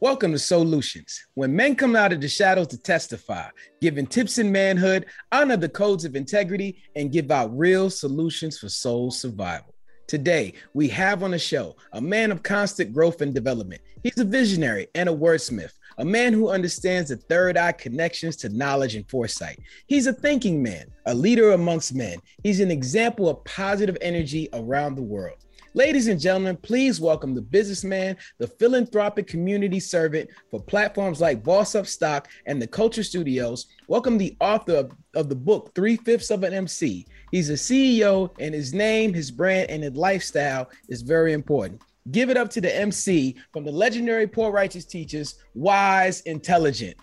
Welcome to Solutions, when men come out of the shadows to testify, giving tips in manhood, honor the codes of integrity, and give out real solutions for soul survival. Today, we have on the show a man of constant growth and development. He's a visionary and a wordsmith, a man who understands the third eye connections to knowledge and foresight. He's a thinking man, a leader amongst men. He's an example of positive energy around the world. Ladies and gentlemen, please welcome the businessman, the philanthropic community servant for platforms like Boss Up Stock and the Culture Studios. Welcome the author of, of the book, Three Fifths of an MC. He's a CEO, and his name, his brand, and his lifestyle is very important. Give it up to the MC from the legendary Poor Righteous Teachers, Wise Intelligent.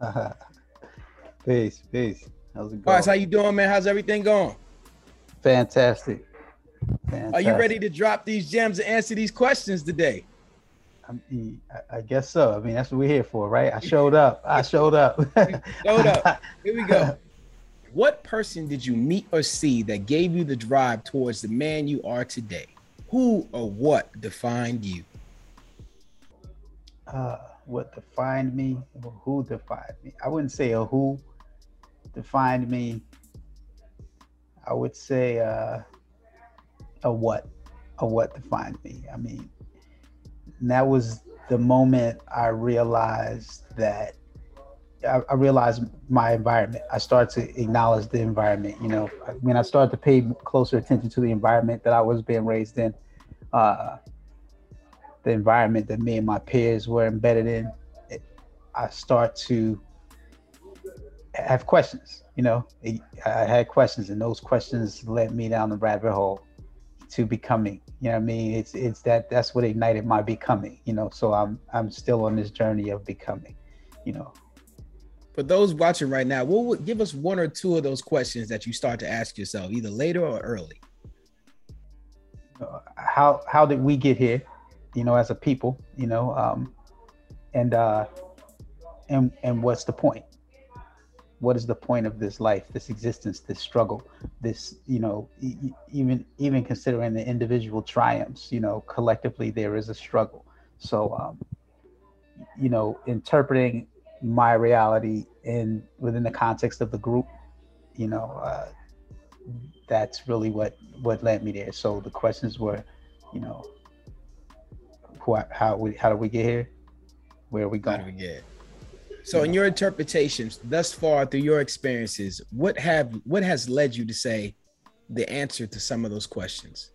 peace, peace. How's it going? Wise, how you doing, man? How's everything going? Fantastic. Fantastic. Are you ready to drop these gems and answer these questions today? I, I guess so. I mean, that's what we're here for, right? I showed up. I showed up. showed up. Here we go. What person did you meet or see that gave you the drive towards the man you are today? Who or what defined you? Uh, what defined me or who defined me? I wouldn't say a who defined me. I would say uh, a what, a what defined me. I mean, that was the moment I realized that I, I, realized my environment. I started to acknowledge the environment. You know, when I started to pay closer attention to the environment that I was being raised in, uh, the environment that me and my peers were embedded in, it, I start to have questions. You know, I had questions, and those questions led me down the rabbit hole to becoming. You know what I mean? It's it's that that's what ignited my becoming, you know. So I'm I'm still on this journey of becoming, you know. For those watching right now, what would give us one or two of those questions that you start to ask yourself, either later or early? Uh, how how did we get here, you know, as a people, you know, um, and uh, and and what's the point? What is the point of this life this existence this struggle this you know e- even even considering the individual triumphs you know collectively there is a struggle. So um you know interpreting my reality in within the context of the group you know uh that's really what what led me there. So the questions were you know who how we how do we get here? Where are we going how do we get so, in your interpretations thus far through your experiences, what have what has led you to say the answer to some of those questions?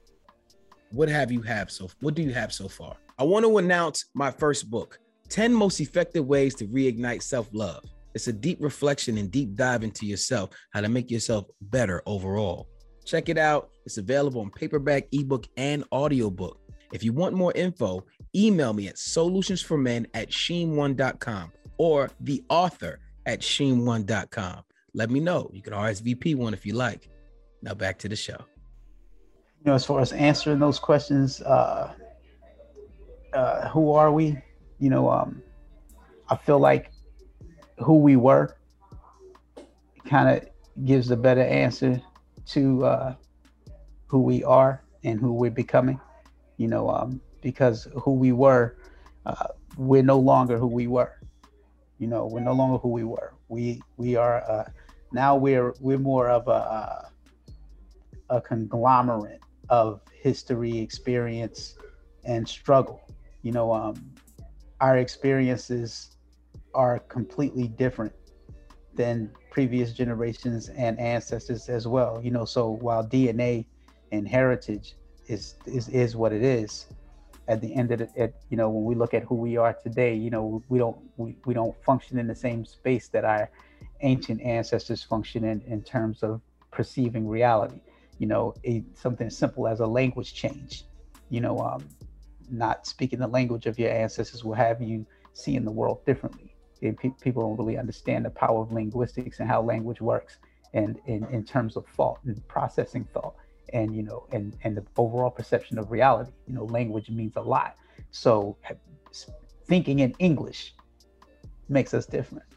What have you have so? What do you have so far? I want to announce my first book, 10 Most Effective Ways to Reignite Self Love. It's a deep reflection and deep dive into yourself, how to make yourself better overall. Check it out. It's available in paperback, ebook, and audiobook. If you want more info, email me at solutionsformen at sheen1.com or the author at sheen1.com. Let me know. You can RSVP one if you like. Now back to the show. You know, as far as answering those questions, uh, uh, who are we? You know, um, I feel like who we were kind of gives a better answer to uh, who we are and who we're becoming. You know, um, because who we were, uh, we're no longer who we were. You know, we're no longer who we were. We we are uh, now we're we're more of a a conglomerate of history, experience, and struggle. You know, um, our experiences are completely different than previous generations and ancestors as well. You know, so while DNA and heritage is is is what it is, at the end of the at, you know when we look at who we are today you know we don't we, we don't function in the same space that our ancient ancestors function in in terms of perceiving reality. You know a, something as simple as a language change you know um, not speaking the language of your ancestors will have you seeing the world differently. Pe- people don't really understand the power of linguistics and how language works and in, in terms of thought and processing thought and you know and and the overall perception of reality you know language means a lot so thinking in english makes us different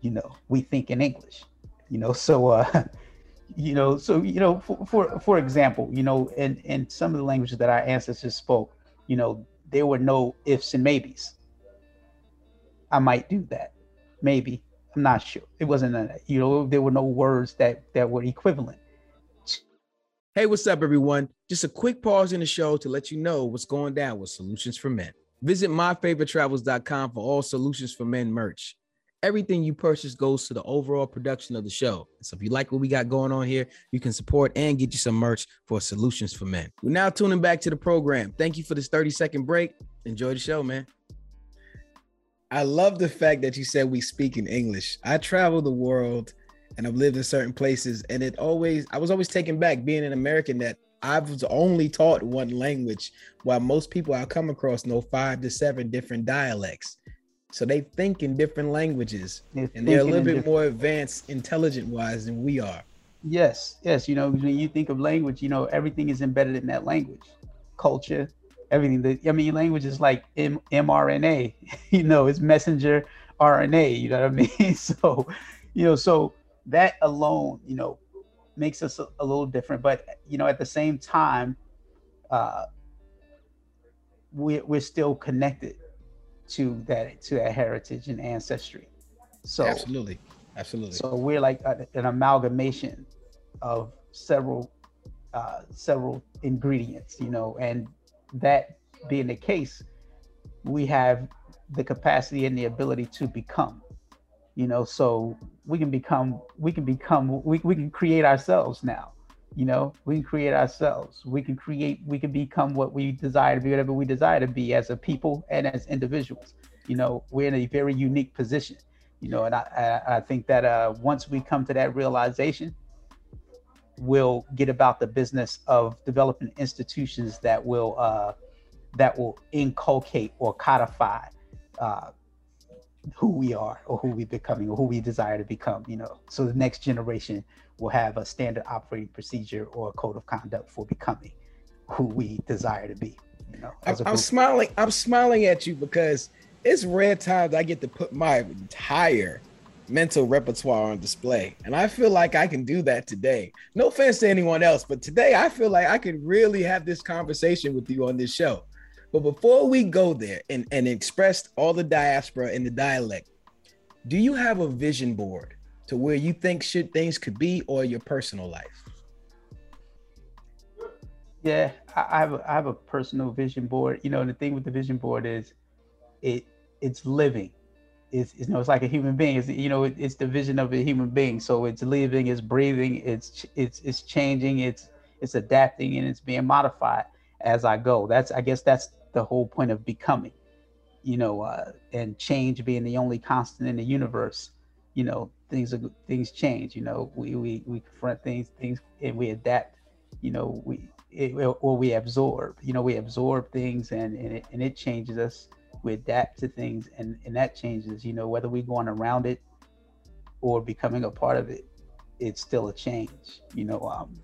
you know we think in english you know so uh you know so you know for for, for example you know in in some of the languages that our ancestors spoke you know there were no ifs and maybes. I might do that. Maybe. I'm not sure. It wasn't a, you know, there were no words that that were equivalent. Hey, what's up, everyone? Just a quick pause in the show to let you know what's going down with Solutions for Men. Visit myfavoritretravels.com for all Solutions for Men merch. Everything you purchase goes to the overall production of the show. So if you like what we got going on here, you can support and get you some merch for Solutions for Men. We're now tuning back to the program. Thank you for this 30 second break. Enjoy the show, man. I love the fact that you said we speak in English. I travel the world and I've lived in certain places, and it always I was always taken back being an American that I was only taught one language, while most people I come across know five to seven different dialects. So they think in different languages, they're and they're a little bit more advanced, intelligent wise than we are. Yes, yes. You know, when you think of language, you know everything is embedded in that language, culture, everything. That I mean, language is like M- mRNA. You know, it's messenger RNA. You know what I mean? So, you know, so that alone, you know, makes us a, a little different. But you know, at the same time, uh, we we're still connected to that to that heritage and ancestry. So absolutely, absolutely. So we're like a, an amalgamation of several uh, several ingredients, you know, and that being the case, we have the capacity and the ability to become, you know, so we can become, we can become, we, we can create ourselves now, you know, we can create ourselves. We can create, we can become what we desire to be, whatever we desire to be as a people and as individuals. You know, we're in a very unique position, you know, and I, I, I think that uh, once we come to that realization, we'll get about the business of developing institutions that will uh, that will inculcate or codify uh, who we are or who we're becoming or who we desire to become. You know, so the next generation will have a standard operating procedure or a code of conduct for becoming who we desire to be. You know, I'm, I'm smiling. I'm smiling at you because it's rare times I get to put my entire mental repertoire on display. And I feel like I can do that today. No offense to anyone else, but today I feel like I can really have this conversation with you on this show. But before we go there and, and express all the diaspora in the dialect, do you have a vision board to where you think should things could be or your personal life? Yeah, I have a, I have a personal vision board. You know, the thing with the vision board is it it's living it's, you know it's like a human being it's you know it, it's the vision of a human being so it's living it's breathing it's it's it's changing it's it's adapting and it's being modified as i go that's i guess that's the whole point of becoming you know uh, and change being the only constant in the universe you know things are things change you know we we, we confront things things and we adapt you know we it, or we absorb you know we absorb things and and it, and it changes us. We adapt to things and and that changes you know whether we're going around it or becoming a part of it it's still a change you know um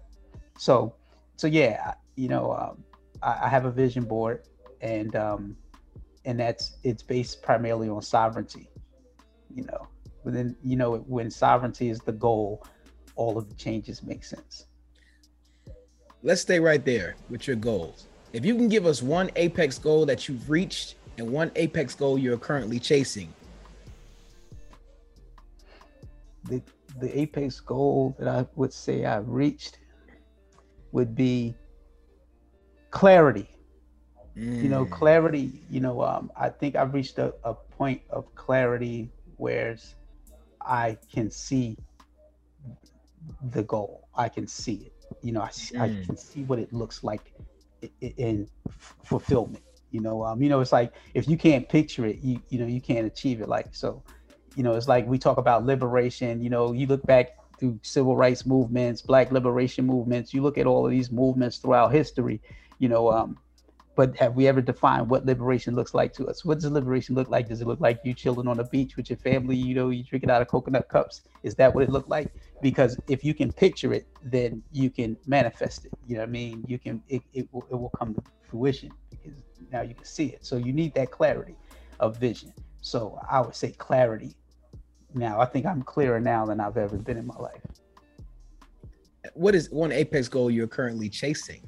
so so yeah you know um, I, I have a vision board and um and that's it's based primarily on sovereignty you know but then you know when sovereignty is the goal all of the changes make sense let's stay right there with your goals if you can give us one apex goal that you've reached and one apex goal you're currently chasing? The the apex goal that I would say I've reached would be clarity. Mm. You know, mm. clarity, you know, um, I think I've reached a, a point of clarity where I can see the goal. I can see it. You know, I, mm. I can see what it looks like in, in fulfillment you know um you know it's like if you can't picture it you you know you can't achieve it like so you know it's like we talk about liberation you know you look back through civil rights movements black liberation movements you look at all of these movements throughout history you know um but have we ever defined what liberation looks like to us? What does liberation look like? Does it look like you chilling on the beach with your family? You know, you drinking out of coconut cups. Is that what it looked like? Because if you can picture it, then you can manifest it. You know what I mean? You can it, it will it will come to fruition because now you can see it. So you need that clarity of vision. So I would say clarity. Now I think I'm clearer now than I've ever been in my life. What is one apex goal you're currently chasing?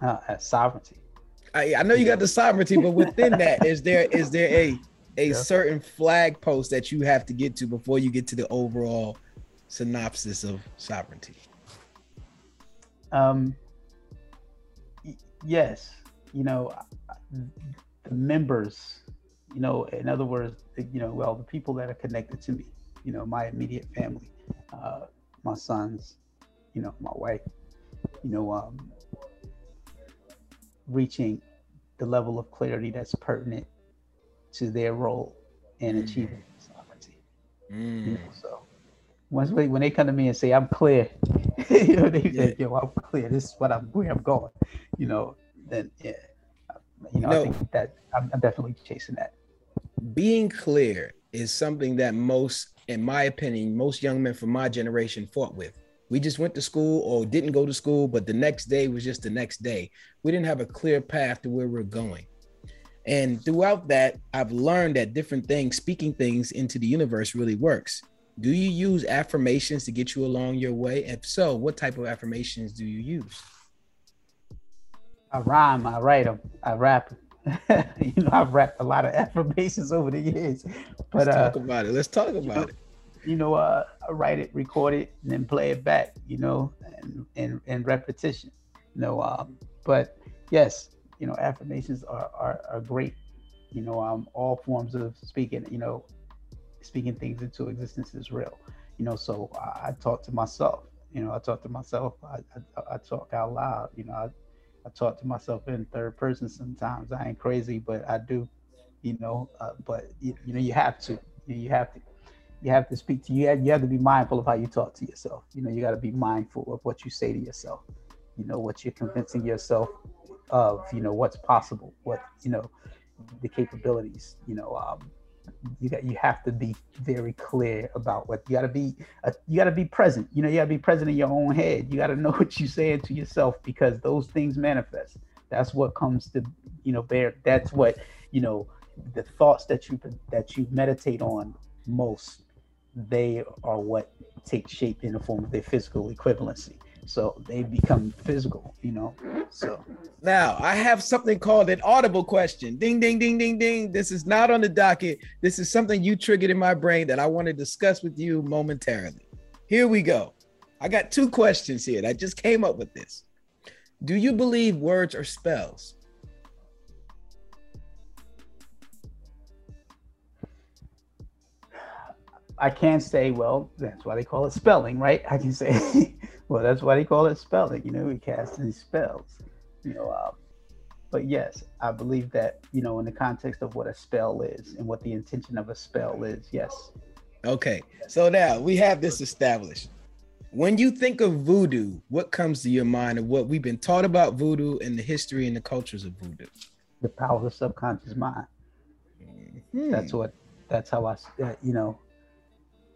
Uh, sovereignty. I, I know you got the sovereignty, but within that, is there is there a a yeah. certain flag post that you have to get to before you get to the overall synopsis of sovereignty? Um, yes, you know, the members, you know, in other words, you know, well, the people that are connected to me, you know, my immediate family, uh, my sons, you know, my wife, you know, um, reaching the level of clarity that's pertinent to their role in mm. achieving sovereignty. Mm. You know, so once they, when they come to me and say I'm clear, you know, they yeah. say, "Yo, I'm clear. This is what I'm where I'm going." You know, then yeah, you know, no. I think that I'm, I'm definitely chasing that. Being clear is something that most, in my opinion, most young men from my generation fought with. We just went to school or didn't go to school, but the next day was just the next day. We didn't have a clear path to where we're going. And throughout that, I've learned that different things, speaking things into the universe really works. Do you use affirmations to get you along your way? If so, what type of affirmations do you use? I rhyme, I write them, I rap. you know, I've rapped a lot of affirmations over the years. But Let's talk uh, about it. Let's talk about you know, it. You know, uh, write it, record it, and then play it back. You know, and and, and repetition. You know, um, but yes, you know, affirmations are, are are great. You know, um, all forms of speaking. You know, speaking things into existence is real. You know, so I, I talk to myself. You know, I talk to myself. I, I, I talk out loud. You know, I, I talk to myself in third person sometimes. I ain't crazy, but I do. You know, uh, but you, you, know, you have to. You have to. You have to speak to you. Have, you have to be mindful of how you talk to yourself. You know, you got to be mindful of what you say to yourself. You know, what you're convincing yourself of. You know, what's possible. What you know, the capabilities. You know, um, you got you have to be very clear about what you got to be uh, you got to be present you know you got to be present in your own head you got to know what you're saying to yourself because those things manifest that's what comes to you know bear that's what you know the thoughts that you that you meditate on most they are what take shape in the form of their physical equivalency. So they become physical you know? So now i have something called an audible question. Ding ding ding ding ding. This is not on the docket. This is something you triggered in my brain that i want to discuss with you momentarily. Here we go. I got two questions here i just came up with this. Do you believe words are spells I can't say, well, that's why they call it spelling, right? I can say, well, that's why they call it spelling. You know, we cast these spells. You know, um, but yes, I believe that you know, in the context of what a spell is and what the intention of a spell is, yes. Okay, so now we have this established. When you think of voodoo, what comes to your mind of what we've been taught about voodoo and the history and the cultures of voodoo? The power of the subconscious mind. Mm-hmm. That's what. That's how I. Uh, you know,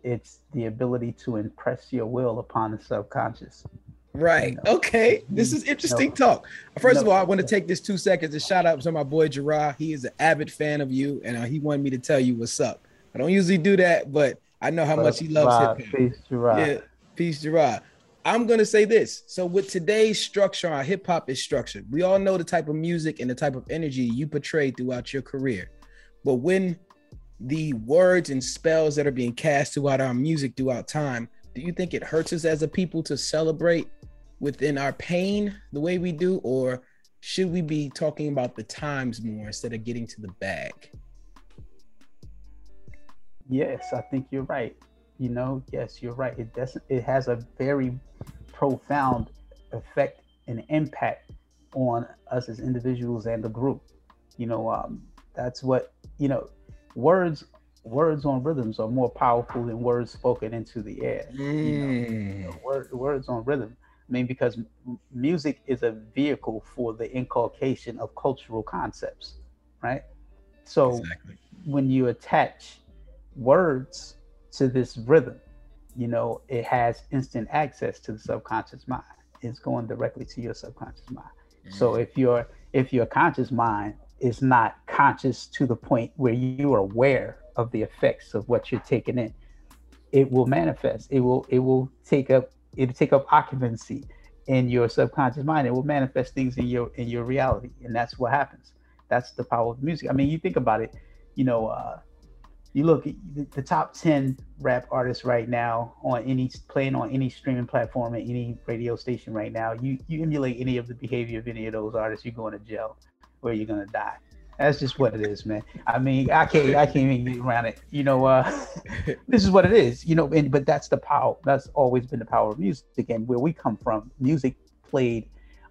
it's the ability to impress your will upon the subconscious. Right. You know? Okay. This is interesting no. talk. First no. of all, I want to take this two seconds to shout out to my boy Gerard. He is an avid fan of you, and uh, he wanted me to tell you what's up. I don't usually do that, but I know how much he loves hip hop. Peace, Gerard. Yeah. Peace, Gerard. I'm gonna say this. So with today's structure, our hip hop is structured. We all know the type of music and the type of energy you portray throughout your career. But when the words and spells that are being cast throughout our music throughout time, do you think it hurts us as a people to celebrate within our pain the way we do, or should we be talking about the times more instead of getting to the bag? Yes, I think you're right. You know, yes, you're right. It doesn't. It has a very profound effect and impact on us as individuals and the group. You know, um, that's what you know words words on rhythms are more powerful than words spoken into the air. Mm. You know, know, word, words on rhythm. I mean, because music is a vehicle for the inculcation of cultural concepts, right? So exactly. when you attach words to this rhythm, you know, it has instant access to the subconscious mind. It's going directly to your subconscious mind. Mm. So if your if your conscious mind is not conscious to the point where you are aware of the effects of what you're taking in it will manifest it will it will take up it'll take up occupancy in your subconscious mind. It will manifest things in your in your reality, and that's what happens. That's the power of music. I mean, you think about it. You know, uh, you look at the top 10 rap artists right now on any playing on any streaming platform and any radio station right now you you emulate any of the behavior of any of those artists you're going to jail where you're to die that's just what it is man i mean i can't i can't even get around it you know uh this is what it is you know and but that's the power that's always been the power of music and where we come from music played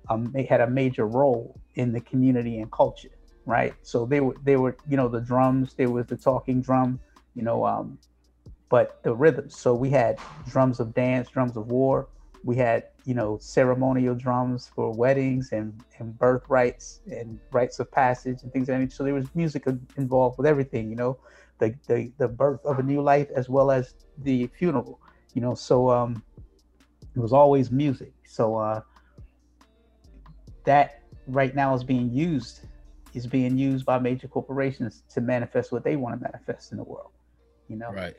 um it had a major role in the community and culture right? So they were they were you know the drums, there was the talking drum, you know, um, but the rhythms. So we had drums of dance, drums of war. We had you know ceremonial drums for weddings and and birthrights and rites of passage and things like that. So there was music involved with everything, you know, the the the birth of a new life as well as the funeral, you know. So um, it was always music. So uh, that right now is being used is being used by major corporations to manifest what they want to manifest in the world. You know, right?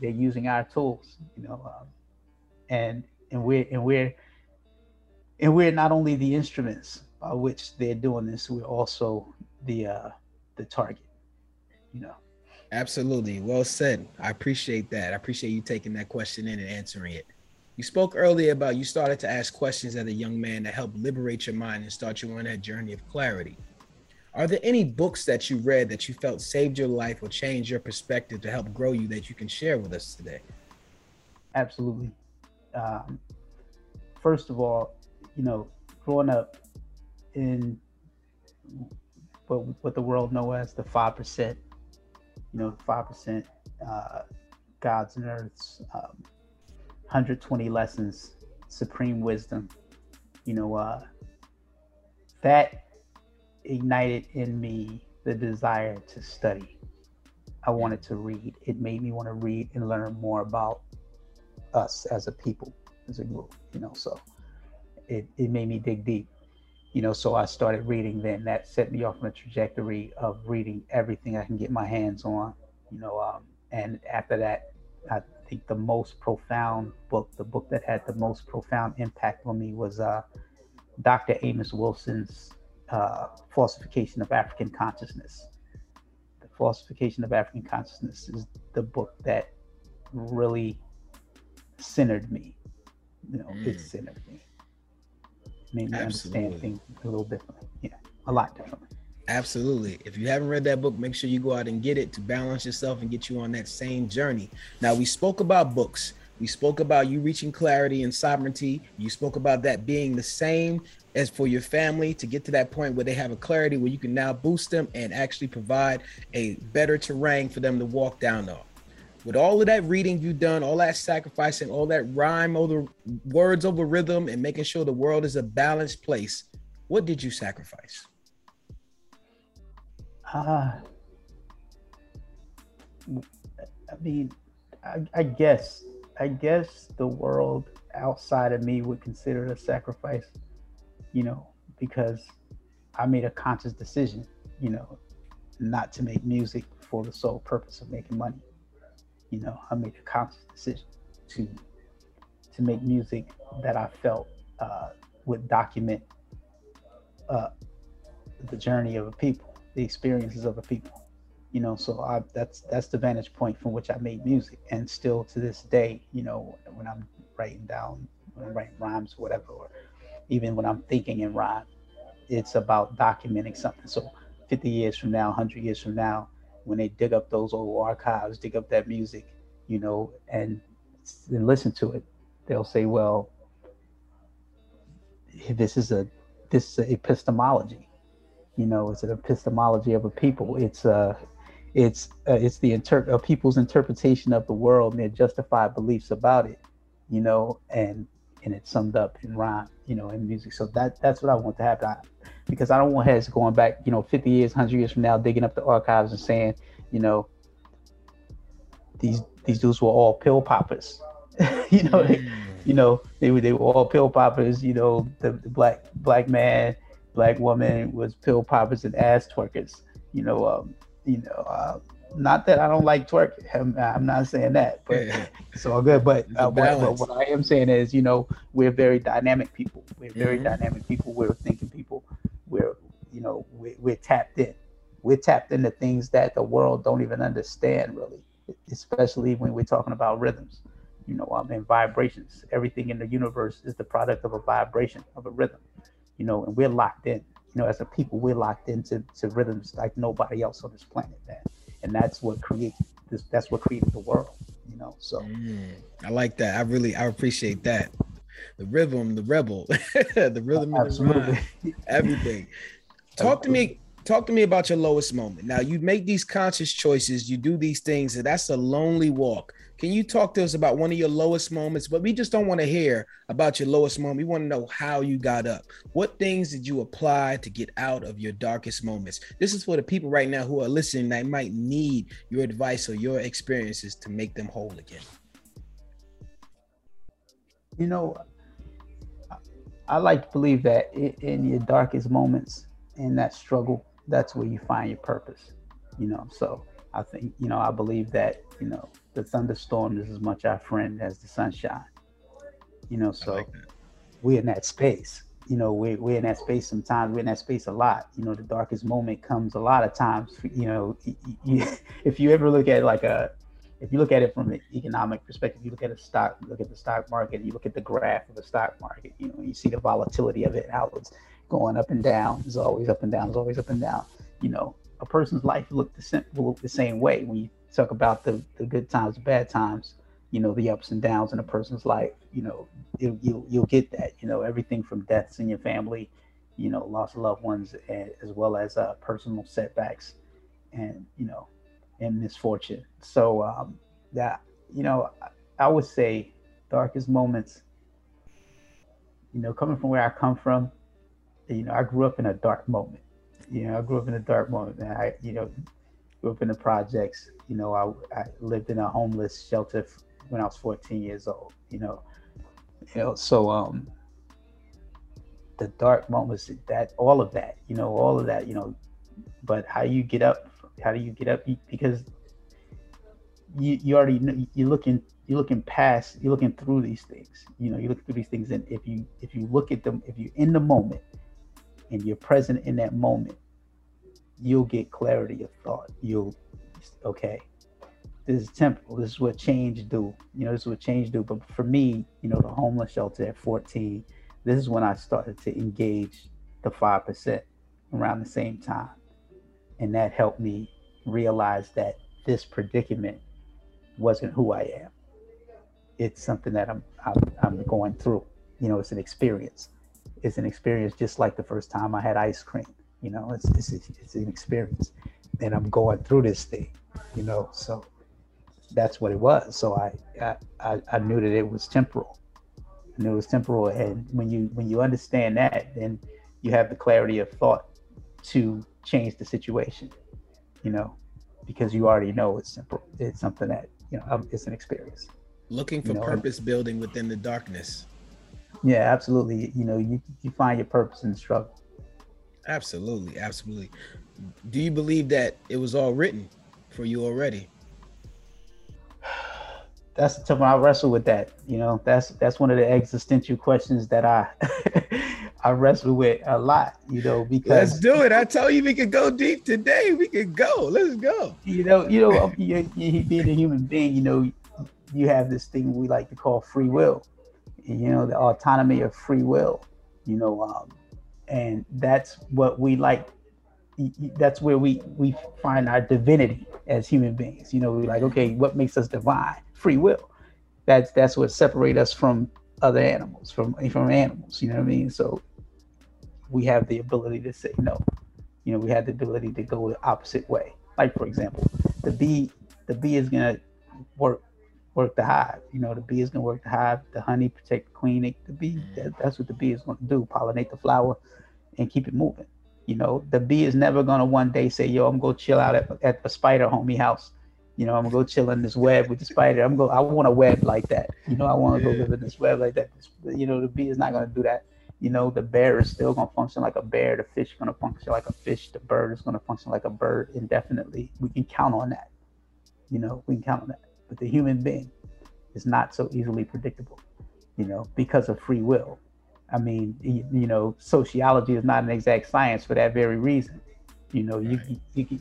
They, are using our tools. You know, um, and and we're and we're and we're not only the instruments by which they're doing this, we're also the uh, the target. You know. Absolutely. Well said. I appreciate that. I appreciate you taking that question in and answering it. You spoke earlier about you started to ask questions as a young man to help liberate your mind and start you on that journey of clarity. Are there any books that you read that you felt saved your life or changed your perspective to help grow you that you can share with us today? Absolutely. Um, first of all, you know, growing up in what, what the world knows as the 5%, you know, 5% uh, Gods and Earths, um, 120 lessons, supreme wisdom, you know, uh, that ignited in me the desire to study. I wanted to read. It made me want to read and learn more about us as a people, as a group, you know. So it, it made me dig deep, you know. So I started reading then. That set me off on a trajectory of reading everything I can get my hands on, you know. Um, and after that, I think the most profound book, the book that had the most profound impact on me was uh, Dr. Amos Wilson's uh, falsification of African consciousness. The falsification of African consciousness is the book that really centered me. You know, mm. it centered me. Made me Absolutely. understand things a little differently. Yeah, a lot differently. Absolutely. If you haven't read that book, make sure you go out and get it to balance yourself and get you on that same journey. Now, we spoke about books. We spoke about you reaching clarity and sovereignty. You spoke about that being the same as for your family to get to that point where they have a clarity where you can now boost them and actually provide a better terrain for them to walk down on. With all of that reading you've done, all that sacrificing, all that rhyme over words over rhythm, and making sure the world is a balanced place, what did you sacrifice? Uh, I mean, I, I guess, I guess the world outside of me would consider it a sacrifice you know, because I made a conscious decision, you know, not to make music for the sole purpose of making money. You know, I made a conscious decision to to make music that I felt uh, would document uh, the journey of a people, the experiences of a people. You know, so I, that's that's the vantage point from which I made music, and still to this day, you know, when I'm writing down, when I'm writing rhymes, or whatever, or even when I'm thinking in rhyme. It's about documenting something. So 50 years from now, 100 years from now, when they dig up those old archives, dig up that music, you know, and, and listen to it, they'll say, well, this is a this is a epistemology. You know, it's an epistemology of a people. It's a it's uh, it's the inter- uh, people's interpretation of the world and their justified beliefs about it. You know, and and it's summed up in rhyme, you know, in music. So that that's what I want to happen I, because I don't want heads going back, you know, 50 years, 100 years from now, digging up the archives and saying, you know, these these dudes were all pill poppers. you know, they, you know, they were they were all pill poppers. You know, the, the black black man, black woman was pill poppers and ass twerkers. You know, um, you know, uh, not that I don't like twerking. I'm, I'm not saying that, but yeah. it's all good. But uh, what, what, what, I am saying is, you know, we're very dynamic people. We're very mm-hmm. dynamic people. We're thinking people. We're, you know, we're, we're tapped in. We're tapped into things that the world don't even understand, really, especially when we're talking about rhythms. You know, I mean, vibrations. Everything in the universe is the product of a vibration, of a rhythm. You know, and we're locked in. You know, as a people, we're locked into to rhythms like nobody else on this planet, man and that's what creates this. That's what created the world. You know, so mm, I like that. I really I appreciate that. The rhythm, the rebel, the rhythm, Absolutely. everything. Talk to me talk to me about your lowest moment. Now you make these conscious choices, you do these things, and that's a lonely walk. Can you talk to us about one of your lowest moments? But we just don't want to hear about your lowest moment. We want to know how you got up. What things did you apply to get out of your darkest moments? This is for the people right now who are listening that might need your advice or your experiences to make them whole again. You know, I like to believe that in your darkest moments, in that struggle, that's where you find your purpose. You know, so I think, you know, I believe that, you know, the thunderstorm is as much our friend as the sunshine. You know, so like we're in that space. You know, we're, we're in that space sometimes. We're in that space a lot. You know, the darkest moment comes a lot of times. You know, you, if you ever look at like a, if you look at it from an economic perspective, you look at a stock, look at the stock market, you look at the graph of the stock market, you know, you see the volatility of it, how it's going up and down. It's always up and down. It's always up and down. You know, a person's life look the same, will look the same way when you talk about the, the good times, bad times, you know, the ups and downs in a person's life, you know, it, you'll, you'll get that, you know, everything from deaths in your family, you know, loss of loved ones, as well as uh, personal setbacks and, you know, and misfortune. So um, that, you know, I would say darkest moments, you know, coming from where I come from, you know, I grew up in a dark moment. You know, I grew up in a dark moment. And I, you know, grew up in the projects. You know, I, I lived in a homeless shelter when I was 14 years old. You know, you know, so um, the dark moments, that all of that, you know, all of that, you know, but how do you get up? How do you get up? Because you you already know, you're looking you're looking past you're looking through these things you know you look through these things and if you if you look at them if you're in the moment and you're present in that moment you'll get clarity of thought. You'll, okay, this is temporal. This is what change do. You know, this is what change do. But for me, you know, the homeless shelter at 14, this is when I started to engage the 5% around the same time. And that helped me realize that this predicament wasn't who I am. It's something that I'm, I'm, I'm going through. You know, it's an experience. It's an experience just like the first time I had ice cream you know, it's it's it's an experience, and I'm going through this thing. You know, so that's what it was. So I I I knew that it was temporal. I knew it was temporal, and when you when you understand that, then you have the clarity of thought to change the situation. You know, because you already know it's simple. It's something that you know um, it's an experience. Looking for you know, purpose building within the darkness. Yeah, absolutely. You know, you you find your purpose in the struggle. Absolutely, absolutely. Do you believe that it was all written for you already? That's the time I wrestle with that. You know, that's that's one of the existential questions that I I wrestle with a lot. You know, because let's do it. I told you we could go deep today. We could go. Let's go. You know, you know, you, you, being a human being, you know, you have this thing we like to call free will. You know, the autonomy of free will. You know, um, and that's what we like that's where we we find our divinity as human beings. You know we're like okay what makes us divine? Free will. That's that's what separate us from other animals from from animals you know what i mean? So we have the ability to say no. You know we have the ability to go the opposite way. Like for example the bee the bee is going to work work the hive. You know the bee is going to work the hive. The honey protect the queen. The bee that, that's what the bee is going to do pollinate the flower and keep it moving. You know, the bee is never gonna one day say, "Yo, I'm gonna chill out at, at the spider homie house." You know, I'm gonna go chill in this web with the spider. I'm go. I want a web like that. You know, I want to yeah. go live in this web like that. You know, the bee is not gonna do that. You know, the bear is still gonna function like a bear. The fish is gonna function like a fish. The bird is gonna function like a bird indefinitely. We can count on that. You know, we can count on that. But the human being is not so easily predictable, you know, because of free will. I mean, you, you know, sociology is not an exact science for that very reason. You know, you, you, you,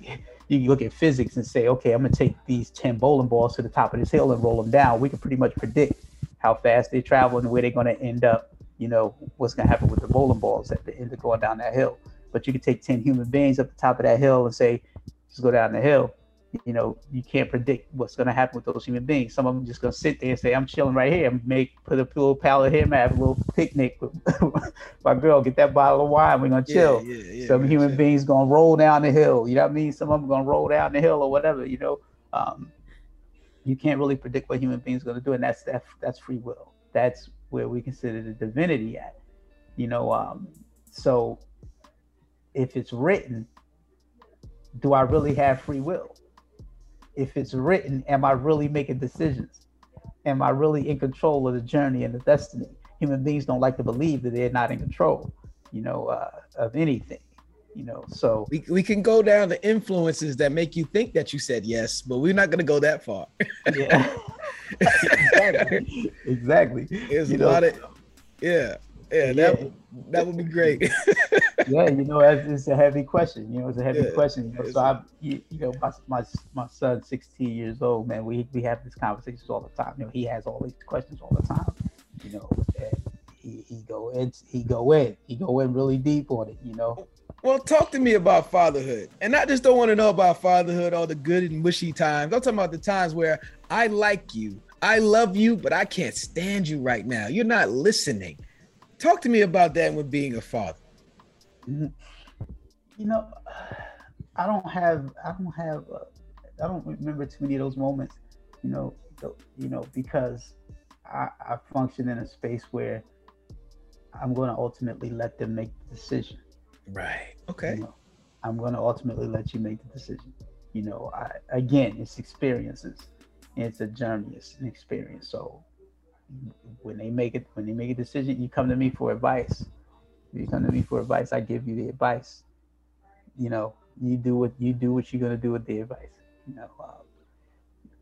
you look at physics and say, okay, I'm gonna take these 10 bowling balls to the top of this hill and roll them down. We can pretty much predict how fast they travel and where they're gonna end up, you know, what's gonna happen with the bowling balls at the end of going down that hill. But you can take 10 human beings up the top of that hill and say, just go down the hill you know, you can't predict what's going to happen with those human beings. Some of them just going to sit there and say, "I'm chilling right here. I'm make put a little pallet here, have a little picnic with my girl. Get that bottle of wine. We're gonna chill." Yeah, yeah, yeah, Some human beings going to roll down the hill. You know what I mean? Some of them going to roll down the hill or whatever. You know, um, you can't really predict what human beings going to do, and that's that, that's free will. That's where we consider the divinity at. You know, um, so if it's written, do I really have free will? If it's written, am I really making decisions? Am I really in control of the journey and the destiny? Human beings don't like to believe that they're not in control, you know, uh, of anything, you know. So we, we can go down the influences that make you think that you said yes, but we're not going to go that far. yeah, exactly. Exactly. There's you a know, lot of yeah. Yeah, that yeah. that would be great. yeah, you know, it's, a heavy question. You know, it's a heavy yeah, question. You know, so I, you, you, know, my, my my son's 16 years old, man. We we have these conversations all the time. You know, he has all these questions all the time. You know, and he, he go in, he go in, he go in really deep on it. You know. Well, talk to me about fatherhood, and I just don't want to know about fatherhood, all the good and mushy times. I'm talking about the times where I like you, I love you, but I can't stand you right now. You're not listening. Talk to me about that with being a father. You know, I don't have, I don't have, uh, I don't remember too many of those moments. You know, you know, because I, I function in a space where I'm going to ultimately let them make the decision. Right. Okay. You know, I'm going to ultimately let you make the decision. You know, I, again, it's experiences. It's a journey. It's an experience. So when they make it when they make a decision, you come to me for advice. you come to me for advice, I give you the advice. You know, you do what you do what you're gonna do with the advice. You know, um,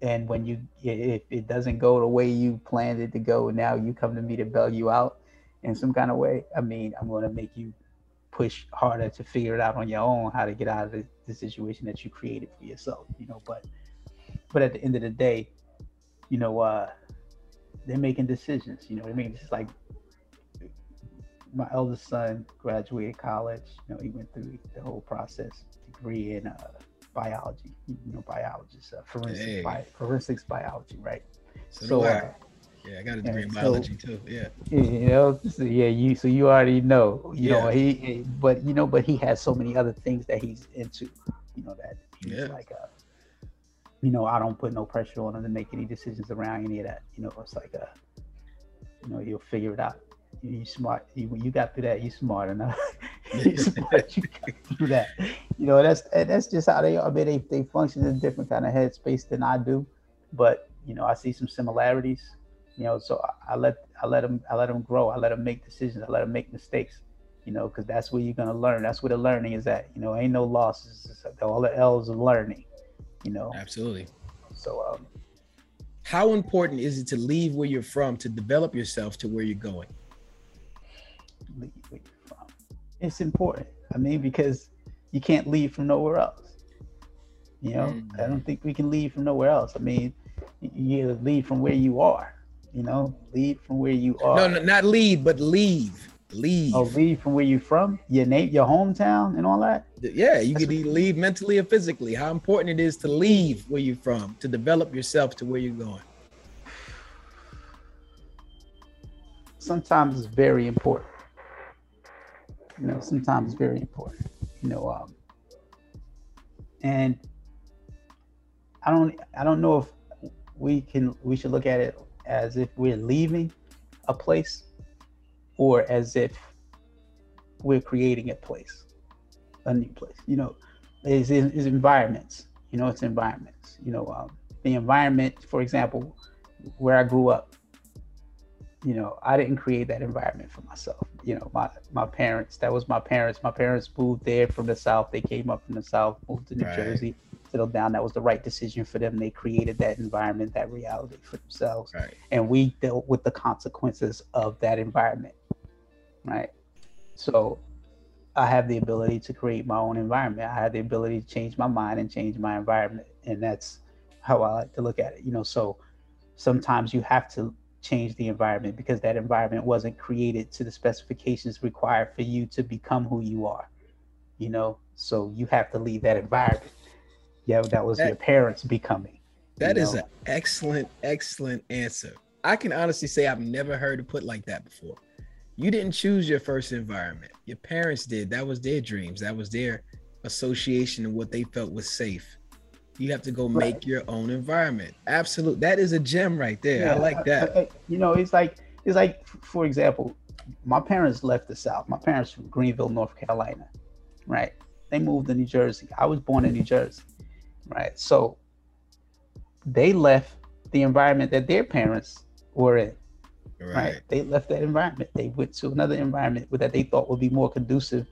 and when you if it doesn't go the way you planned it to go, now you come to me to bail you out in some kind of way. I mean, I'm gonna make you push harder to figure it out on your own how to get out of the, the situation that you created for yourself. You know, but but at the end of the day, you know, uh, they're making decisions. You know what I mean? It's like my eldest son graduated college. You know, he went through the whole process, degree in uh, biology. You know, biologist, uh, forensics, hey. bi- forensics biology, right? So, so uh, yeah, I got a degree in biology so, too. Yeah. You know, so yeah, you so you already know. You yeah. know, he but you know, but he has so many other things that he's into. You know that he's yeah. like a you know, I don't put no pressure on them to make any decisions around any of that. You know, it's like a, you know, you'll figure it out. You, you smart. You, when you got through that, you smart enough. you smart. You got through that. You know, that's that's just how they are. I mean, they they function in a different kind of headspace than I do, but you know, I see some similarities. You know, so I, I let I let them I let them grow. I let them make decisions. I let them make mistakes. You know, because that's where you're gonna learn. That's where the learning is at. You know, ain't no losses. All the L's of learning you know? Absolutely. So um how important is it to leave where you're from to develop yourself to where you're going? Leave where you're from. It's important. I mean because you can't leave from nowhere else. You know? Mm-hmm. i don't think we can leave from nowhere else. I mean you leave from where you are you know? Leave from where you are. no, no not leave but leave leave. Oh, leave from where you're from, your name, your hometown, and all that. Yeah, you could leave mentally or physically. How important it is to leave where you're from to develop yourself to where you're going. Sometimes it's very important. You know, sometimes it's very important. You know, um, and I don't, I don't know if we can, we should look at it as if we're leaving a place or as if we're creating a place, a new place. You know, is is environments. You know, it's environments. You know, um, the environment, for example, where I grew up. You know, I didn't create that environment for myself. You know, my my parents. That was my parents. My parents moved there from the south. They came up from the south, moved to New right. Jersey. settled down. That was the right decision for them. They created that environment, that reality for themselves. Right. And we dealt with the consequences of that environment. Right. So I have the ability to create my own environment. I have the ability to change my mind and change my environment. And that's how I like to look at it. You know, so sometimes you have to change the environment because that environment wasn't created to the specifications required for you to become who you are. You know, so you have to leave that environment. Yeah, that was that, your parents becoming. That is know? an excellent, excellent answer. I can honestly say I've never heard it put like that before. You didn't choose your first environment. Your parents did. That was their dreams. That was their association and what they felt was safe. You have to go right. make your own environment. Absolute. That is a gem right there. Yeah, I like that. I, I, you know, it's like it's like for example, my parents left the South. My parents from Greenville, North Carolina, right? They moved to New Jersey. I was born in New Jersey, right? So they left the environment that their parents were in. Right. right. They left that environment. They went to another environment that they thought would be more conducive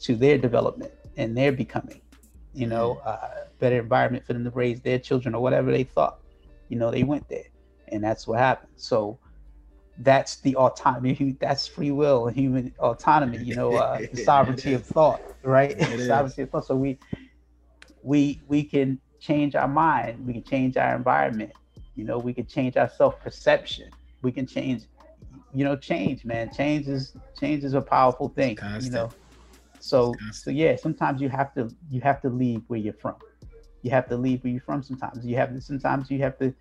to their development and their becoming. You know, mm-hmm. uh, better environment for them to raise their children or whatever they thought. You know, they went there, and that's what happened. So that's the autonomy. That's free will, human autonomy. You know, uh, the sovereignty of thought, right? sovereignty of thought. So we we we can change our mind. We can change our environment. You know, we can change our self perception. We can change. You know, change, man. Change is change is a powerful thing. You know. So so yeah, sometimes you have to you have to leave where you're from you have to leave where you're from sometimes. You have to sometimes you have to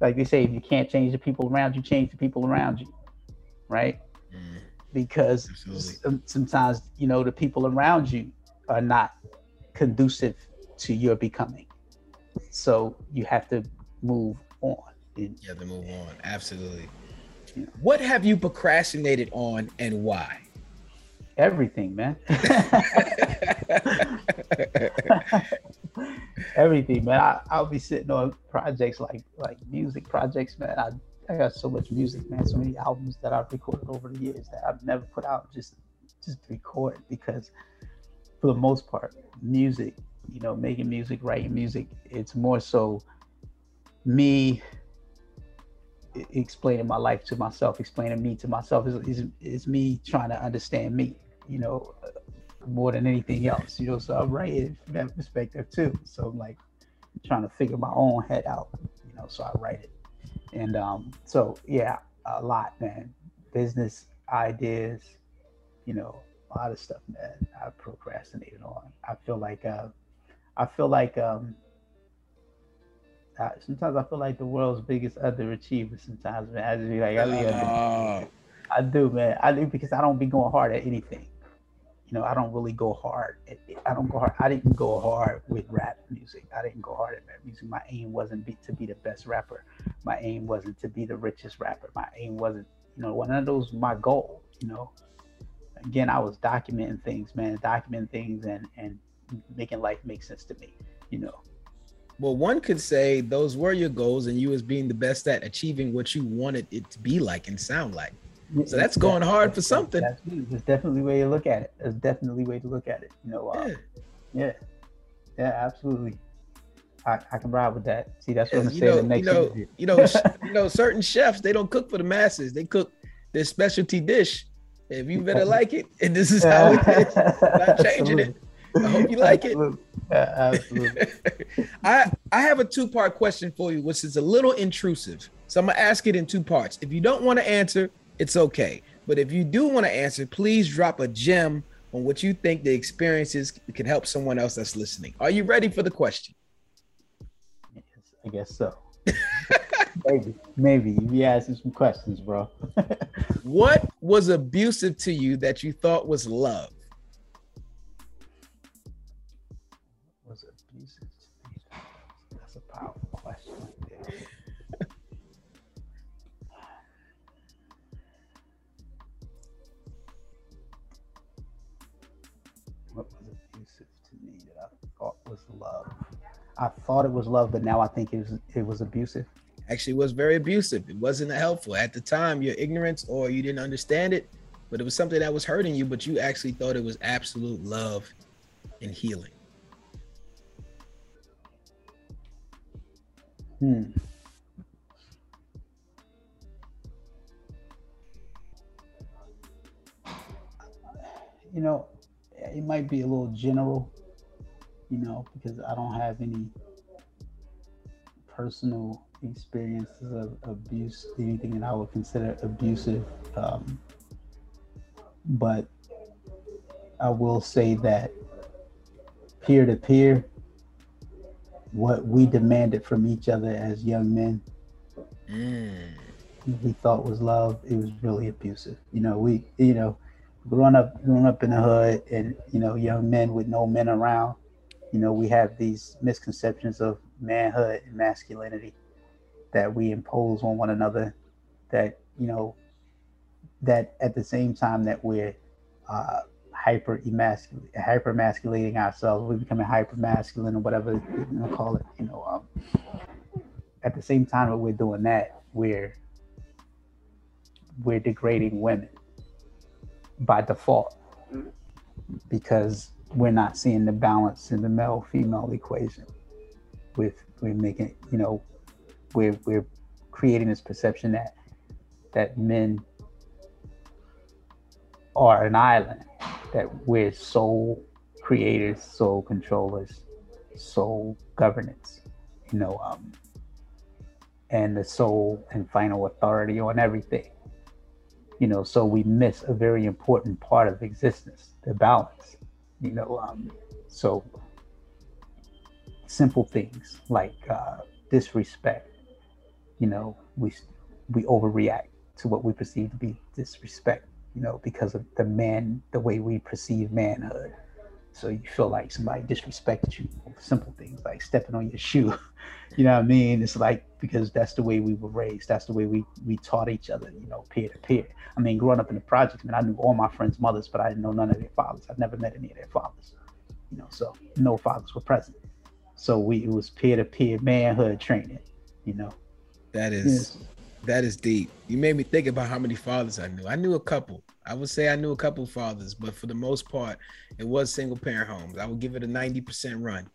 like they say, if you can't change the people around you, change the people around you. Right? Mm, because some, sometimes, you know, the people around you are not conducive to your becoming. So you have to move on. And, you have to move on. Absolutely. What have you procrastinated on and why? Everything, man. everything, man. I, I'll be sitting on projects like like music projects, man. I, I got so much music, man. So many albums that I've recorded over the years that I've never put out just just record because for the most part, music, you know, making music, writing music, it's more so me explaining my life to myself, explaining me to myself is, is, is me trying to understand me, you know, more than anything else, you know. So I'm writing from that perspective too. So I'm like trying to figure my own head out, you know. So I write it, and um, so yeah, a lot, man. Business ideas, you know, a lot of stuff, man. I procrastinated on. I feel like, uh, I feel like, um, sometimes I feel like the world's biggest underachiever. Sometimes, man, I just be like, I, be uh, I do, man. I do because I don't be going hard at anything you know, I don't really go hard. I don't go hard. I didn't go hard with rap music. I didn't go hard at rap music. My aim wasn't be, to be the best rapper. My aim wasn't to be the richest rapper. My aim wasn't, you know, one of those my goal. You know, again, I was documenting things, man, documenting things and and making life make sense to me. You know. Well, one could say those were your goals, and you was being the best at achieving what you wanted it to be like and sound like. So that's going hard for something. That's, definitely way to look at it. That's definitely way to look at it. You know, uh, yeah. yeah, yeah, absolutely. I, I can ride with that. See, that's what I'm saying. the next you know, interview. you know, you know, certain chefs they don't cook for the masses. They cook their specialty dish. If you better like it, and this is how it is. Not changing it. I hope you like absolutely. it. Yeah, absolutely. I I have a two part question for you, which is a little intrusive. So I'm gonna ask it in two parts. If you don't want to answer, it's okay. But if you do want to answer, please drop a gem on what you think the experiences can help someone else that's listening. Are you ready for the question? Yes, I guess so. maybe, maybe. You be asking some questions, bro. what was abusive to you that you thought was love? I thought it was love, but now I think it was it was abusive. Actually, was very abusive. It wasn't helpful at the time. Your ignorance or you didn't understand it, but it was something that was hurting you. But you actually thought it was absolute love and healing. Hmm. You know, it might be a little general, you know, because I don't have any personal experiences of abuse, anything that I would consider abusive. Um, but I will say that peer to peer, what we demanded from each other as young men, mm. we thought was love, it was really abusive. You know, we, you know, growing up, growing up in the hood, and you know, young men with no men around, you know, we have these misconceptions of manhood and masculinity that we impose on one another. That you know, that at the same time that we're uh, hyper emasculating, hyper ourselves. We're becoming hyper masculine or whatever you know, call it. You know, um, at the same time that we're doing that, we're we're degrading women by default because we're not seeing the balance in the male female equation. With we're making you know we're we're creating this perception that that men are an island that we're sole creators, sole controllers, sole governance, you know, um, and the sole and final authority on everything. You know, so we miss a very important part of existence, the balance. You know, um, so simple things like uh, disrespect. You know, we we overreact to what we perceive to be disrespect you know, because of the man, the way we perceive manhood. So you feel like somebody disrespected you simple things like stepping on your shoe. You know what I mean? It's like because that's the way we were raised. That's the way we we taught each other, you know, peer to peer. I mean, growing up in the projects, man, I knew all my friends' mothers, but I didn't know none of their fathers. I've never met any of their fathers. You know, so no fathers were present. So we it was peer to peer manhood training, you know. That is yes. That is deep. You made me think about how many fathers I knew. I knew a couple. I would say I knew a couple fathers, but for the most part, it was single parent homes. I would give it a 90% run,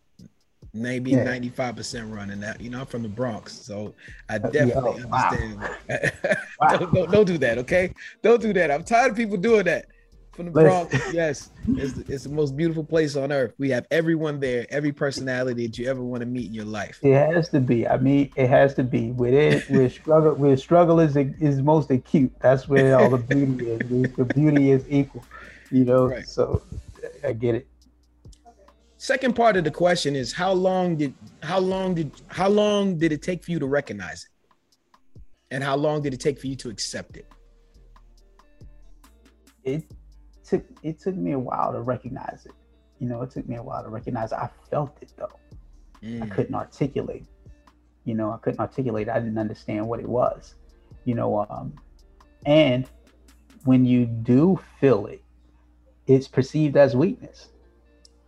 maybe yeah. 95% running that, you know, I'm from the Bronx, so I uh, definitely oh, understand. Wow. don't, don't, don't do that, okay? Don't do that. I'm tired of people doing that from the Bronx. yes, it's the, it's the most beautiful place on earth. We have everyone there, every personality that you ever want to meet in your life. It has to be. I mean, it has to be. With it, where struggle, where struggle is is most acute. That's where all the beauty is. The beauty is equal. You know. Right. So, I get it. Second part of the question is how long did how long did how long did it take for you to recognize it, and how long did it take for you to accept it? It took it took me a while to recognize it. You know, it took me a while to recognize it. I felt it though. Mm. I couldn't articulate. You know, I couldn't articulate. I didn't understand what it was. You know, um, and when you do feel it, it's perceived as weakness.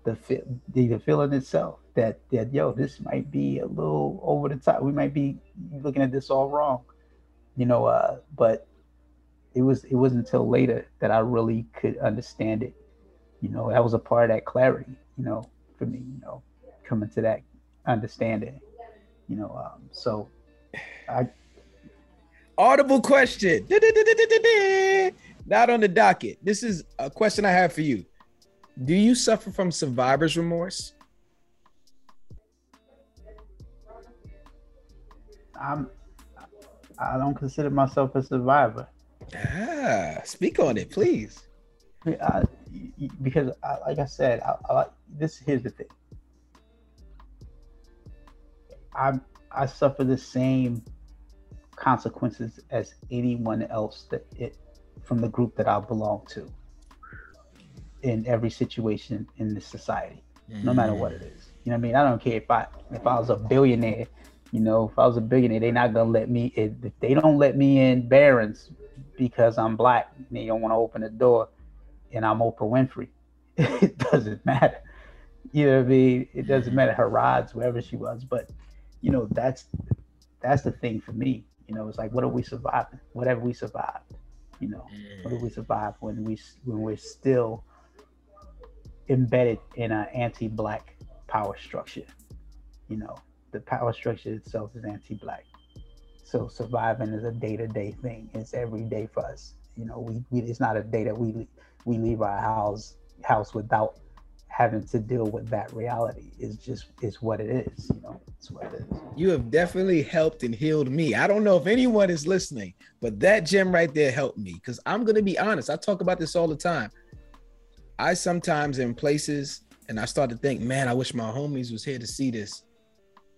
The the, the feeling itself that that yo, this might be a little over the top. We might be looking at this all wrong. You know, uh, but it was it wasn't until later that I really could understand it. You know, that was a part of that clarity, you know, for me, you know, coming to that understanding. You know, um, so I audible question. Not on the docket. This is a question I have for you. Do you suffer from survivor's remorse? I'm I don't consider myself a survivor. Ah, speak on it, please. I, because, I, like I said, I, I, this here's the thing. I I suffer the same consequences as anyone else that it from the group that I belong to in every situation in this society, mm. no matter what it is. You know what I mean? I don't care if I if I was a billionaire, you know, if I was a billionaire, they're not gonna let me if they don't let me in Barron's because I'm black. They don't want to open the door, and I'm Oprah Winfrey. it doesn't matter. You know what I mean? It doesn't matter her rods, wherever she was. But you know, that's that's the thing for me. You know, it's like, what are we surviving? Whatever we survived. You know, what do we survive when we when we're still embedded in an anti-black power structure? You know, the power structure itself is anti-black. So surviving is a day-to-day thing. It's every day for us. You know, we, we it's not a day that we we leave our house house without having to deal with that reality. Is just is what it is. You know, it's what it is. You have definitely helped and healed me. I don't know if anyone is listening, but that gem right there helped me because I'm gonna be honest. I talk about this all the time. I sometimes in places and I start to think, man, I wish my homies was here to see this,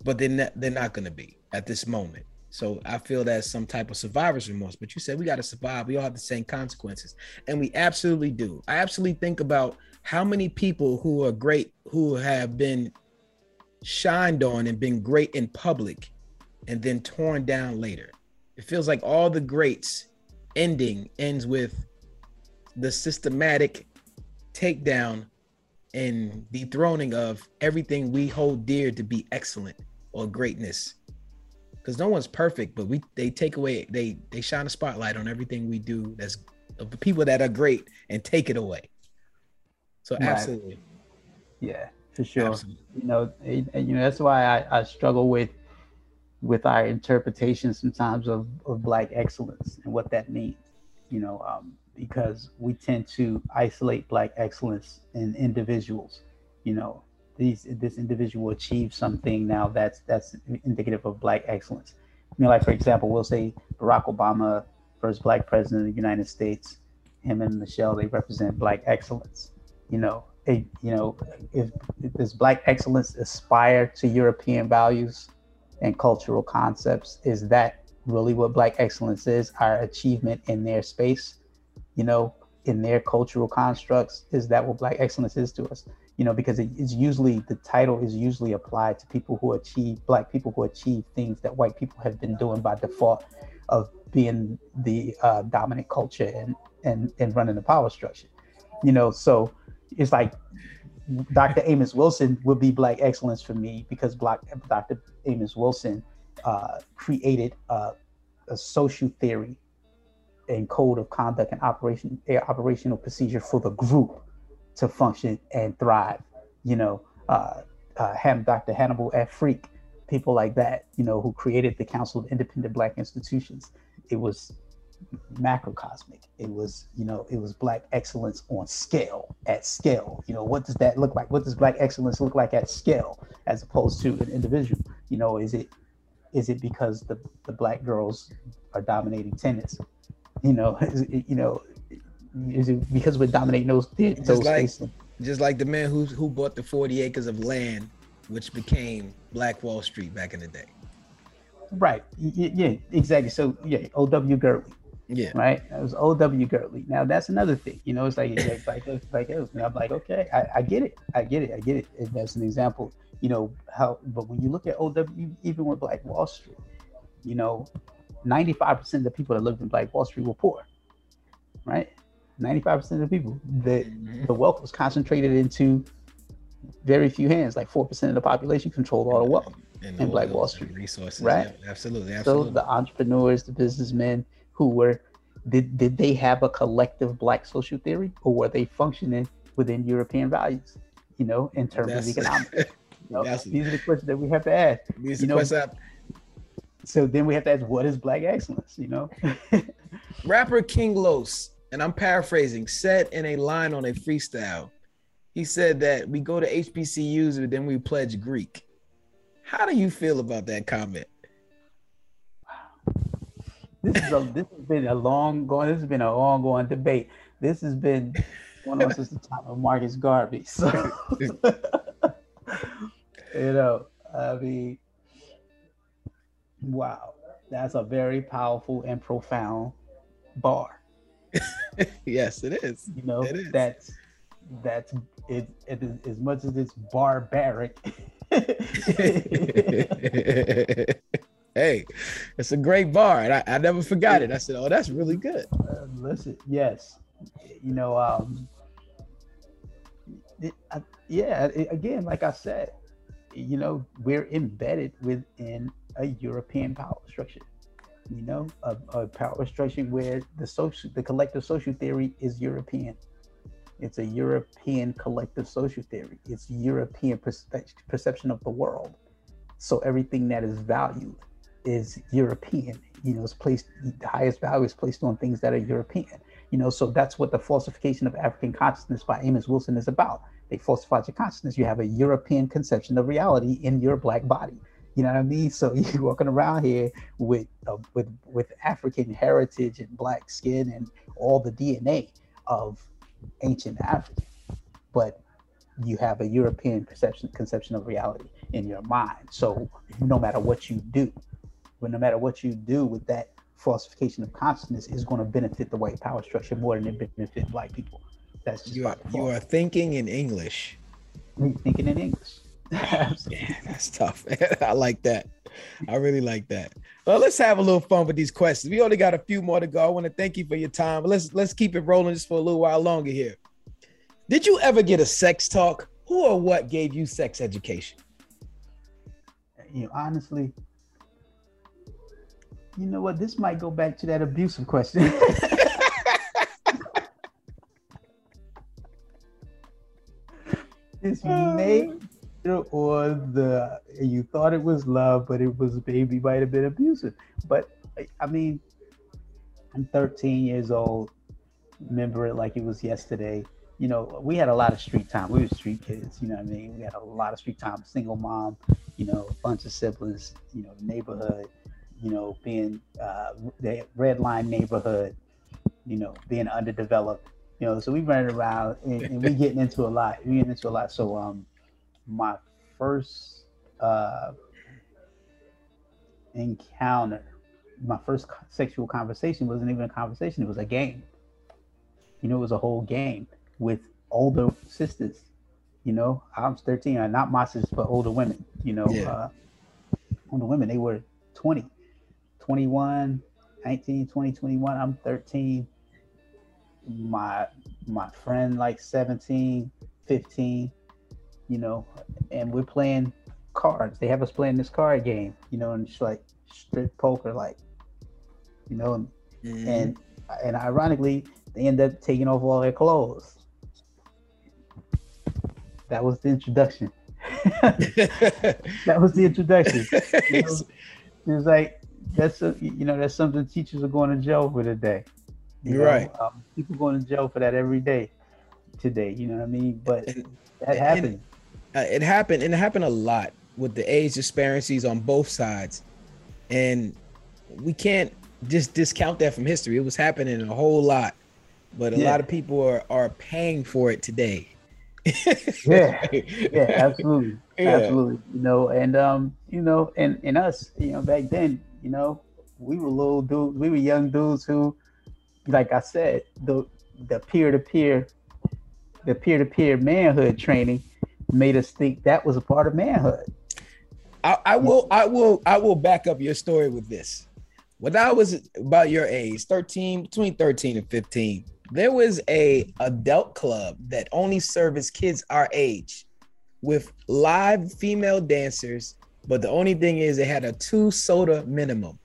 but they're not, they're not gonna be at this moment. So I feel that's some type of survivor's remorse. But you said we got to survive. We all have the same consequences, and we absolutely do. I absolutely think about how many people who are great, who have been shined on and been great in public, and then torn down later. It feels like all the greats ending ends with the systematic takedown and dethroning of everything we hold dear to be excellent or greatness because no one's perfect, but we they take away they they shine a spotlight on everything we do that's of the people that are great and take it away. So right. absolutely, yeah, for sure. Absolutely. You know, and, you know that's why I, I struggle with with our interpretation sometimes of, of black excellence and what that means. You know, um, because we tend to isolate black excellence in individuals. You know, these this individual achieved something now that's that's indicative of black excellence. You know, like for example, we'll say Barack Obama, first black president of the United States, him and Michelle, they represent black excellence. You know, it, you know, if, if does black excellence aspire to European values and cultural concepts? Is that really what black excellence is? Our achievement in their space, you know, in their cultural constructs, is that what black excellence is to us? you know, because it is usually the title is usually applied to people who achieve black people who achieve things that white people have been doing by default of being the uh, dominant culture and and and running the power structure. You know, so it's like Dr. Amos Wilson would be black excellence for me because black Dr. Amos Wilson uh, created a social theory and code of conduct and operation operational procedure for the group to function and thrive. You know, uh, uh, Dr. Hannibal Afrik, people like that, you know, who created the Council of Independent Black Institutions. It was macrocosmic. It was, you know, it was black excellence on scale, at scale. You know, what does that look like? What does black excellence look like at scale as opposed to an individual? You know, is it is it because the, the black girls are dominating tennis? You know, it, you know, is it because we're dominating those those just like, spaces? Just like the man who who bought the 40 acres of land, which became Black Wall Street back in the day. Right. Yeah, exactly. So yeah, O.W. Gurley. Yeah. Right. It was O.W. Gurley. Now that's another thing. You know, it's like it's like like, like it was, I'm like, okay, I, I get it. I get it. I get it. And that's an example. You know how, but when you look at O.W. even with Black Wall Street, you know, 95% of the people that lived in Black Wall Street were poor. Right. 95% of the people that mm-hmm. the wealth was concentrated into very few hands like 4% of the population controlled all the wealth and in black wall street resources right yeah, absolutely, absolutely so the entrepreneurs the businessmen who were did, did they have a collective black social theory or were they functioning within european values you know in terms that's, of economics you know, these are the questions that we have to ask these you know, so then we have to ask what is black excellence you know rapper king los and I'm paraphrasing, said in a line on a freestyle, he said that we go to HBCUs and then we pledge Greek. How do you feel about that comment? This is a this has been a long going. This has been an ongoing debate. This has been going on since the time of Marcus Garvey. So you know, I mean, wow, that's a very powerful and profound bar. yes, it is. You know, is. that's that's it, it is as much as it's barbaric. hey, it's a great bar, and I, I never forgot it. I said, "Oh, that's really good." Uh, listen, yes, you know, um, it, I, yeah. It, again, like I said, you know, we're embedded within a European power structure you know, a, a power structure where the social, the collective social theory is European. It's a European collective social theory. It's European perception of the world. So everything that is valued is European. You know, it's placed the highest value is placed on things that are European. You know, so that's what the falsification of African consciousness by Amos Wilson is about. They falsified your consciousness. You have a European conception of reality in your black body. You know what I mean? So you're walking around here with uh, with with African heritage and black skin and all the DNA of ancient Africa, but you have a European perception conception of reality in your mind. So no matter what you do, but no matter what you do with that falsification of consciousness is going to benefit the white power structure more than it benefit black people. That's just you are, you are thinking in English. You're Thinking in English. Yeah, that's tough. I like that. I really like that. Well, let's have a little fun with these questions. We only got a few more to go. I want to thank you for your time. Let's let's keep it rolling just for a little while longer here. Did you ever get a sex talk? Who or what gave you sex education? You know, honestly, you know what? This might go back to that abusive question. this may oh. Or the you thought it was love, but it was baby might have been abusive. But I mean, I'm 13 years old. Remember it like it was yesterday. You know, we had a lot of street time. We were street kids. You know what I mean? We had a lot of street time. Single mom. You know, a bunch of siblings. You know, neighborhood. You know, being uh, the red line neighborhood. You know, being underdeveloped. You know, so we running around and, and we getting into a lot. We getting into a lot. So um, my first uh, encounter, my first sexual conversation wasn't even a conversation, it was a game. You know, it was a whole game with older sisters. You know, I was 13, uh, not my sisters, but older women. You know, yeah. uh, older women, they were 20, 21, 19, 20, 21. I'm 13. My my friend like 17, 15 you know, and we're playing cards. They have us playing this card game, you know, and it's like strip poker, like, you know, and mm-hmm. and, and ironically, they end up taking off all their clothes. That was the introduction. that was the introduction. You know, it was like that's a, you know that's something teachers are going to jail for today. You You're know? right. Um, people going to jail for that every day today. You know what I mean? But that happened uh, it happened and it happened a lot with the age disparities on both sides. And we can't just discount that from history. It was happening a whole lot but a yeah. lot of people are are paying for it today. Yeah. Yeah absolutely. Yeah. absolutely you know and um you know and and us you know back then you know we were little dudes we were young dudes who like i said the the peer-to-peer the peer-to-peer manhood training made us think that was a part of manhood. I, I will, I will, I will back up your story with this. When I was about your age, 13, between 13 and 15, there was a adult club that only serviced kids our age with live female dancers, but the only thing is they had a two soda minimum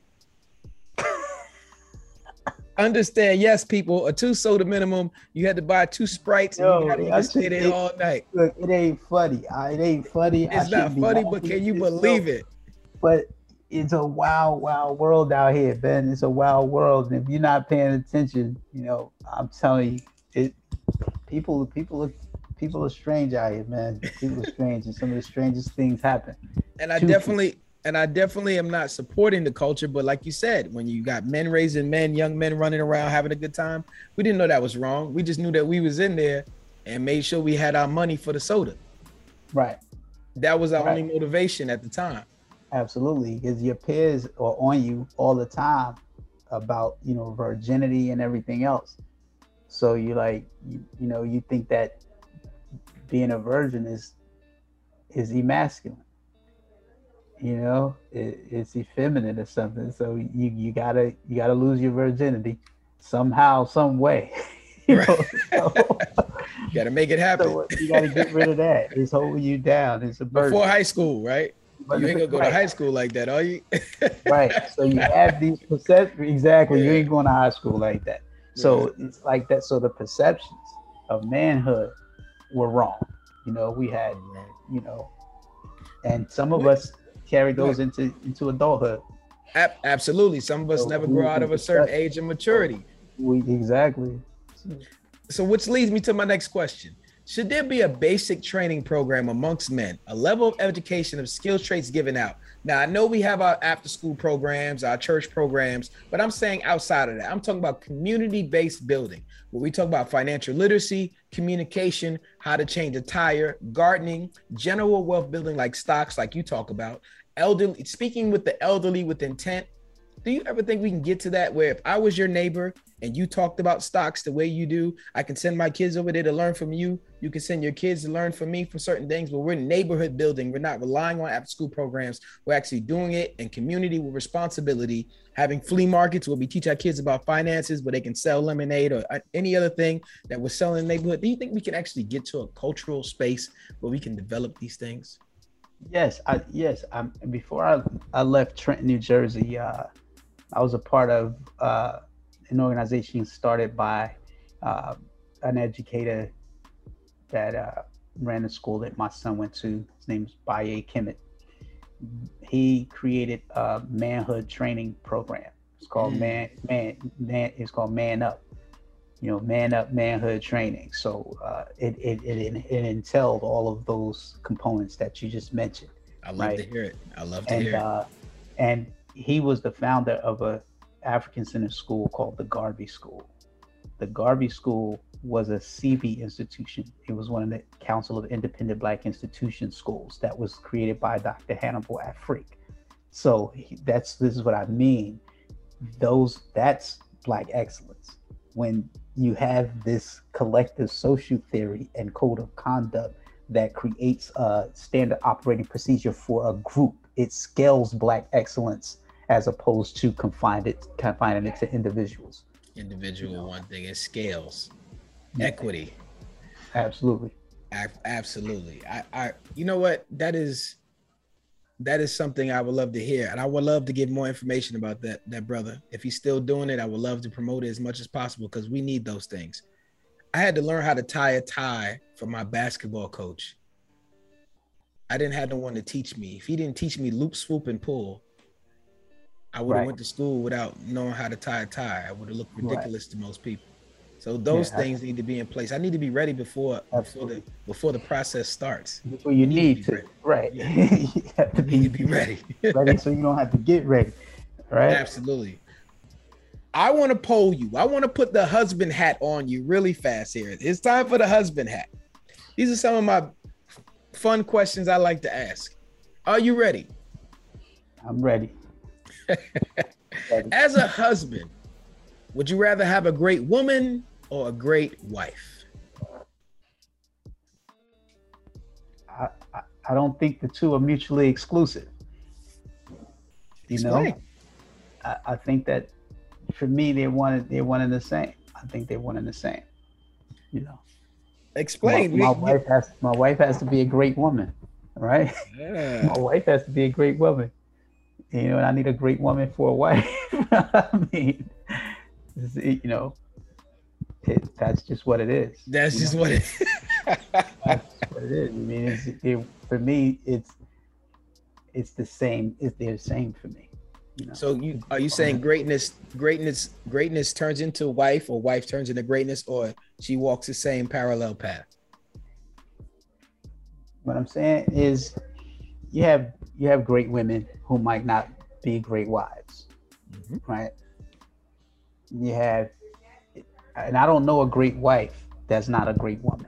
understand, yes, people, a two soda minimum. You had to buy two sprites and Yo, you had to stay there all night. Look, it ain't funny. Uh, it ain't funny. It's not funny, but can you believe it? But it's a wild, wild world out here, Ben. It's a wild world. And if you're not paying attention, you know, I'm telling you, it people people are people are strange out here, man. People are strange and some of the strangest things happen. And I definitely and I definitely am not supporting the culture, but like you said, when you got men raising men, young men running around having a good time, we didn't know that was wrong. We just knew that we was in there and made sure we had our money for the soda. Right. That was our right. only motivation at the time. Absolutely, because your peers are on you all the time about you know virginity and everything else. So you like you, you know you think that being a virgin is is emasculine you know it, it's effeminate or something so you you gotta you gotta lose your virginity somehow some way you, know? so, you gotta make it happen so you gotta get rid of that it's holding you down it's a burden. before high school right but you ain't gonna go right. to high school like that, are you? right. So you have these perceptions. Exactly. Yeah. You ain't going to high school like that. So yeah. it's like that. So the perceptions of manhood were wrong. You know, we had, you know, and some of us carry those into into adulthood. absolutely. Some of us so never grow out of a certain age and maturity. We exactly. So, which leads me to my next question. Should there be a basic training program amongst men, a level of education of skills traits given out? Now, I know we have our after school programs, our church programs, but I'm saying outside of that, I'm talking about community based building, where we talk about financial literacy, communication, how to change a tire, gardening, general wealth building like stocks, like you talk about, elderly, speaking with the elderly with intent, do you ever think we can get to that where if I was your neighbor and you talked about stocks the way you do, I can send my kids over there to learn from you. You can send your kids to learn from me for certain things, but we're neighborhood building. We're not relying on after school programs. We're actually doing it in community with responsibility, having flea markets where we teach our kids about finances, where they can sell lemonade or uh, any other thing that we're selling in the neighborhood. Do you think we can actually get to a cultural space where we can develop these things? Yes, I, yes. Um, before I, I left Trenton, New Jersey, uh, I was a part of uh, an organization started by uh, an educator that uh, ran a school that my son went to. His name's Baye Kemet. He created a manhood training program. It's called mm. Man Man Man. It's called Man Up. You know, Man Up Manhood Training. So uh, it, it it it entailed all of those components that you just mentioned. I love right? to hear it. I love to and, hear it. Uh, and he was the founder of a African Center school called the Garvey School. The Garvey School was a CIBI institution. It was one of the Council of Independent Black Institution schools that was created by Dr. Hannibal Afrik. So that's this is what I mean. Those that's black excellence. When you have this collective social theory and code of conduct that creates a standard operating procedure for a group, it scales black excellence as opposed to confined it confining it to individuals. Individual you know? one thing, it scales. Yeah. Equity. Absolutely. absolutely. I, I you know what? That is that is something I would love to hear. And I would love to get more information about that that brother. If he's still doing it, I would love to promote it as much as possible because we need those things. I had to learn how to tie a tie from my basketball coach. I didn't have no one to teach me. If he didn't teach me loop, swoop, and pull, I would have right. went to school without knowing how to tie a tie. I would have looked ridiculous right. to most people. So those yeah, things need to be in place. I need to be ready before before the before the process starts. Before you need, need to, to right? Yeah. you have to be, be ready. ready, so you don't have to get ready, right? Absolutely. I want to poll you. I want to put the husband hat on you really fast here. It's time for the husband hat. These are some of my fun questions I like to ask. Are you ready? I'm ready. As a husband, would you rather have a great woman or a great wife? I, I, I don't think the two are mutually exclusive. You Explain. know, I, I think that for me, they're one they're one and the same. I think they're one and the same. You know. Explain. My, my wife has my wife has to be a great woman, right? Yeah. my wife has to be a great woman you know, and I need a great woman for a wife. I mean, you know, it, that's just what it is. That's just know? what it is. that's what it is. I mean, it's, it, for me, it's it's the same. It's the same for me. You know? So you are you saying greatness, greatness, greatness turns into wife, or wife turns into greatness, or she walks the same parallel path? What I'm saying is, you have you have great women who might not be great wives, mm-hmm. right? You have, and I don't know a great wife that's not a great woman.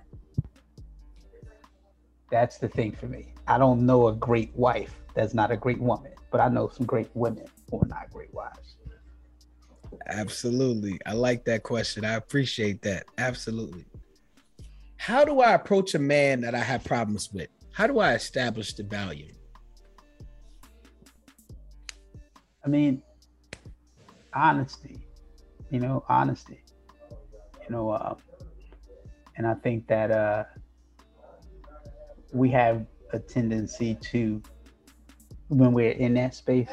That's the thing for me. I don't know a great wife that's not a great woman, but I know some great women who are not great wives. Absolutely. I like that question. I appreciate that. Absolutely. How do I approach a man that I have problems with? How do I establish the value? I mean, honesty, you know, honesty, you know, uh, and I think that uh, we have a tendency to, when we're in that space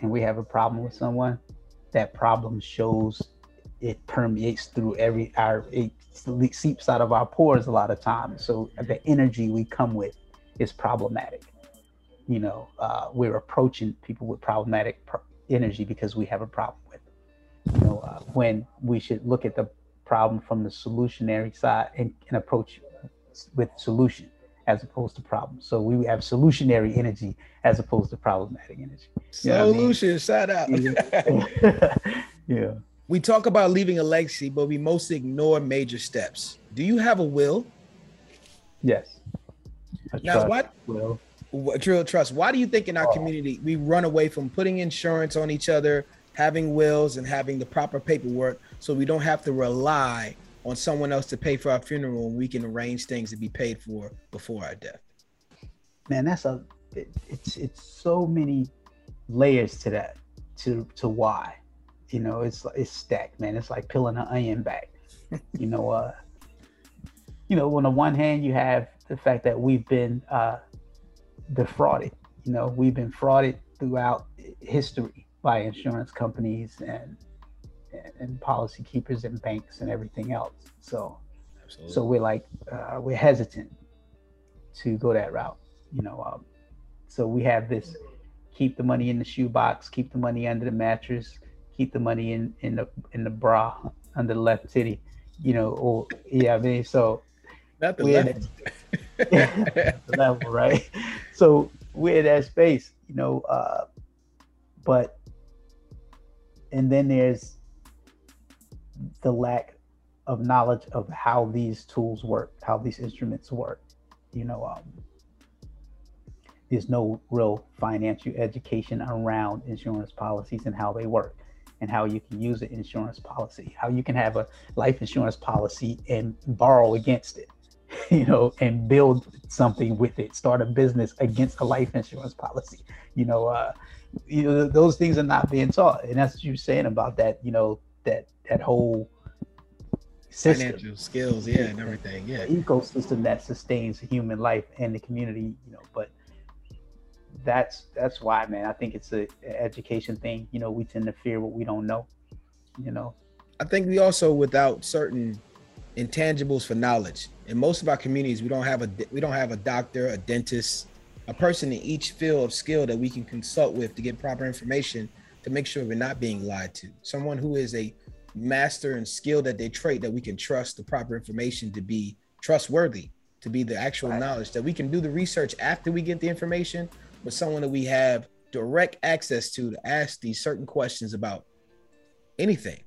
and we have a problem with someone, that problem shows it permeates through every our it seeps out of our pores a lot of times. So the energy we come with is problematic, you know, uh, we're approaching people with problematic pro- energy because we have a problem with it. You know, uh, when we should look at the problem from the solutionary side and, and approach with solution as opposed to problem. So we have solutionary energy as opposed to problematic energy. You Solution, I mean? shout out. yeah. We talk about leaving a legacy, but we mostly ignore major steps. Do you have a will? Yes. now, what? Will. Drill trust. Why do you think in our oh. community we run away from putting insurance on each other, having wills, and having the proper paperwork so we don't have to rely on someone else to pay for our funeral and we can arrange things to be paid for before our death? Man, that's a it, it's it's so many layers to that to to why. You know, it's it's stacked, man. It's like peeling an onion back. you know, uh you know, on the one hand you have the fact that we've been uh defrauded. You know, we've been frauded throughout history by insurance companies and and policy keepers and banks and everything else. So, Absolutely. so we're like uh, we're hesitant to go that route. You know, um, so we have this: keep the money in the shoebox, keep the money under the mattress, keep the money in in the in the bra under the left titty. You know, or yeah, I mean, so not the left. the level, right? So we're in that space, you know. Uh, but and then there's the lack of knowledge of how these tools work, how these instruments work. You know, um, there's no real financial education around insurance policies and how they work and how you can use an insurance policy, how you can have a life insurance policy and borrow against it, you know, and build something with it, start a business against a life insurance policy. You know, uh, you know, those things are not being taught. And that's what you're saying about that, you know, that that whole system. financial skills, yeah, and everything, yeah, ecosystem that sustains human life and the community, you know. But that's that's why, man. I think it's a, education thing. You know, we tend to fear what we don't know. You know, I think we also without certain intangibles for knowledge. In most of our communities, we don't have a we don't have a doctor, a dentist, a person in each field of skill that we can consult with to get proper information to make sure we're not being lied to. Someone who is a master and skilled at their trait that we can trust the proper information to be trustworthy, to be the actual right. knowledge that we can do the research after we get the information, but someone that we have direct access to to ask these certain questions about anything,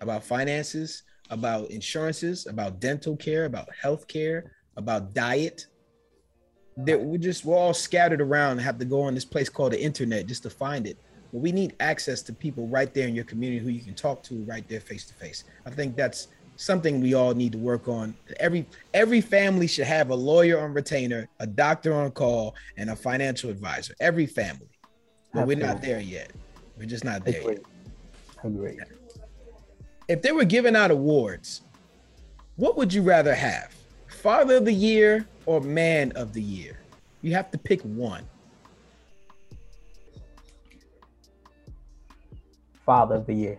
about finances, about insurances, about dental care, about health care, about diet. That we just we're all scattered around and have to go on this place called the internet just to find it. But we need access to people right there in your community who you can talk to right there face to face. I think that's something we all need to work on. Every every family should have a lawyer on retainer, a doctor on call, and a financial advisor. Every family. But Absolutely. we're not there yet. We're just not there Agreed. yet. Agreed. If they were giving out awards, what would you rather have? Father of the Year or Man of the Year? You have to pick one. father of the year?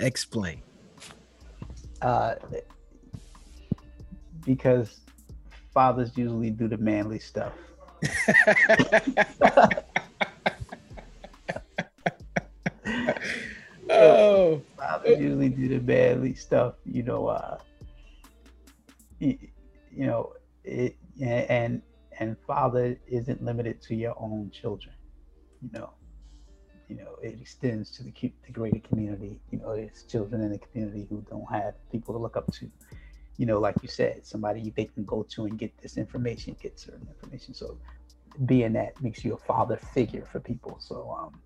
Explain. Uh, because fathers usually do the manly stuff. oh, fathers usually do the manly stuff. You know, uh, you, you know, it, and and father isn't limited to your own children. You know, you know, it extends to the, the greater community. You know, it's children in the community who don't have people to look up to. You know, like you said, somebody they can go to and get this information, get certain information. So being that makes you a father figure for people. So um,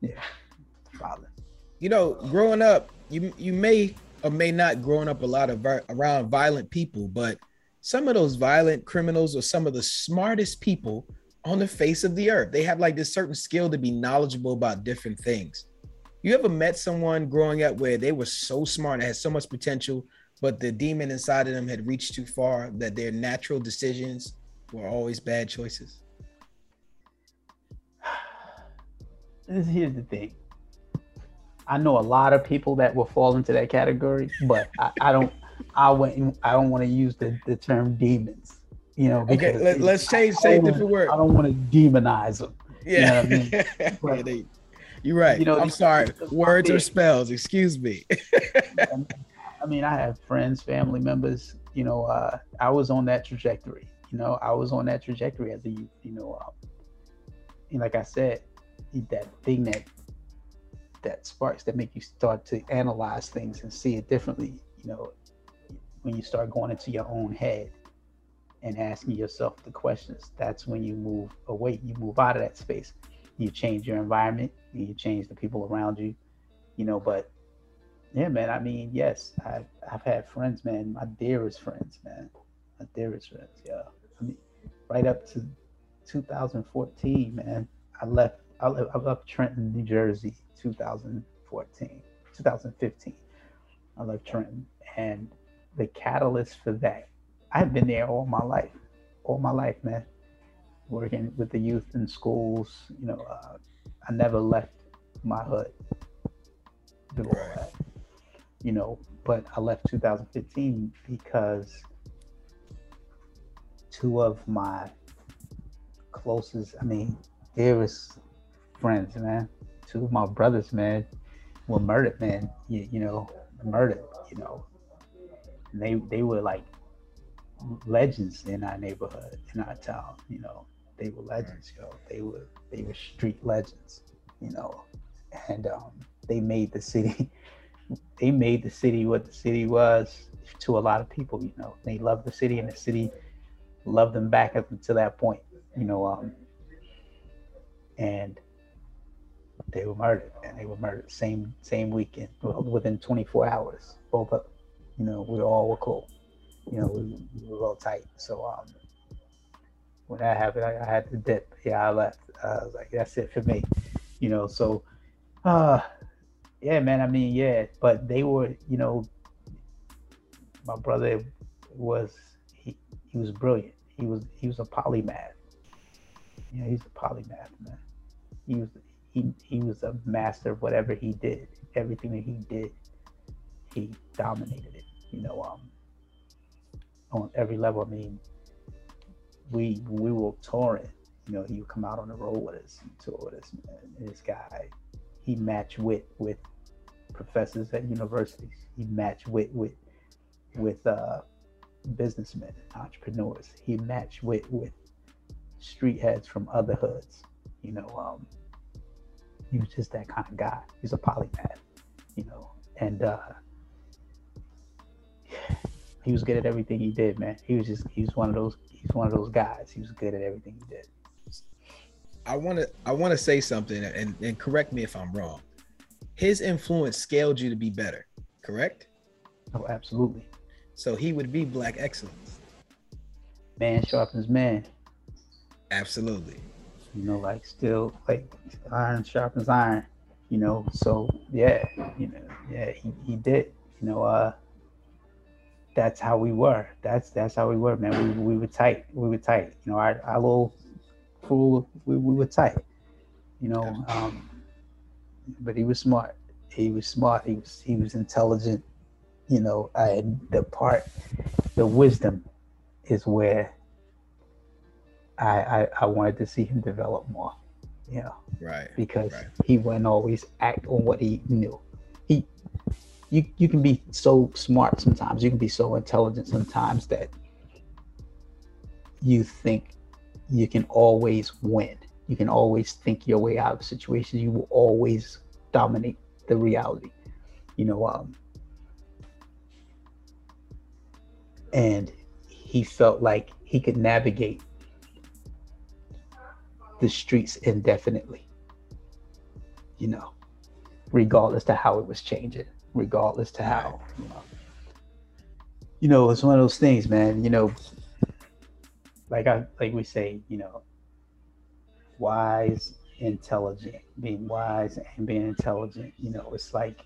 yeah, father. You know, growing up, you you may or may not growing up a lot of around violent people, but some of those violent criminals or some of the smartest people on the face of the earth. They have like this certain skill to be knowledgeable about different things. You ever met someone growing up where they were so smart, and had so much potential, but the demon inside of them had reached too far that their natural decisions were always bad choices? Here's the thing. I know a lot of people that will fall into that category, but I, I don't I wouldn't I don't want to use the, the term demons You know, okay, let, us change, say different word. I don't want to demonize them. Yeah, you know I mean? you're right. You know, I'm sorry. Words or spells. Excuse me. I mean, I have friends, family members. You know, uh, I was on that trajectory. You know, I was on that trajectory as a. You know, um, and like I said, that thing that that sparks that make you start to analyze things and see it differently. You know, when you start going into your own head and asking yourself the questions, that's when you move away. You move out of that space. You change your environment. You change the people around you. You know, but yeah, man. I mean, yes, I've I've had friends, man. My dearest friends, man. My dearest friends. Yeah. I mean, right up to 2014, man. I left. I left, I left Trenton, New Jersey, 2014, 2015. I left Trenton, and the catalyst for that, I've been there all my life, all my life, man. Working with the youth in schools, you know, uh, I never left my hood. Right. You know, but I left 2015 because two of my closest, I mean, dearest friends, man. Two of my brothers, man, were murdered, man. You, you know, murdered, you know. And they they were like legends in our neighborhood, in our town, you know. They were legends, yo. They were they were street legends, you know. And um, they made the city they made the city what the city was to a lot of people, you know. They loved the city and the city loved them back up until that point, you know. Um, and they were murdered, and they were murdered same same weekend, within 24 hours. Both of, you know, we all were cool. You know, we, we were all tight. So um, when that happened, I, I, had to dip. Yeah, I left. Uh, I was like, that's it for me. You know, so uh, yeah, man. I mean, yeah, but they were, you know, my brother was he he was brilliant. He was he was a polymath. Yeah, he's a polymath, man he was he he was a master of whatever he did. Everything that he did, he dominated it. You know, um, on every level. I mean, we we were touring. You know, he would come out on the road with us and tour with us. Man. This guy, he matched wit with professors at universities. He matched wit with with uh, businessmen, entrepreneurs. He matched wit with street heads from other hoods. You know, um, he was just that kind of guy. He's a polymath, you know, and uh, he was good at everything he did, man. He was just he was one of those he's one of those guys. He was good at everything he did. I want to I want to say something and, and correct me if I'm wrong. His influence scaled you to be better, correct? Oh, absolutely. So he would be black excellence. Man sharpens man. Absolutely you know, like still like iron sharpens iron, you know. So yeah, you know, yeah, he, he did, you know, uh that's how we were. That's that's how we were, man. We, we were tight. We were tight. You know, our, our little crew, we, we were tight. You know, um, but he was smart. He was smart. He was he was intelligent. You know, I the part, the wisdom, is where I, I, I wanted to see him develop more. You know, right? Because right. he wouldn't always act on what he knew. You you can be so smart sometimes. You can be so intelligent sometimes that you think you can always win. You can always think your way out of situations. You will always dominate the reality. You know, um, and he felt like he could navigate the streets indefinitely. You know, regardless to how it was changing, regardless to how, you know, you know, it's one of those things, man. You know, like I like we say, you know, wise, intelligent, being wise and being intelligent. You know, it's like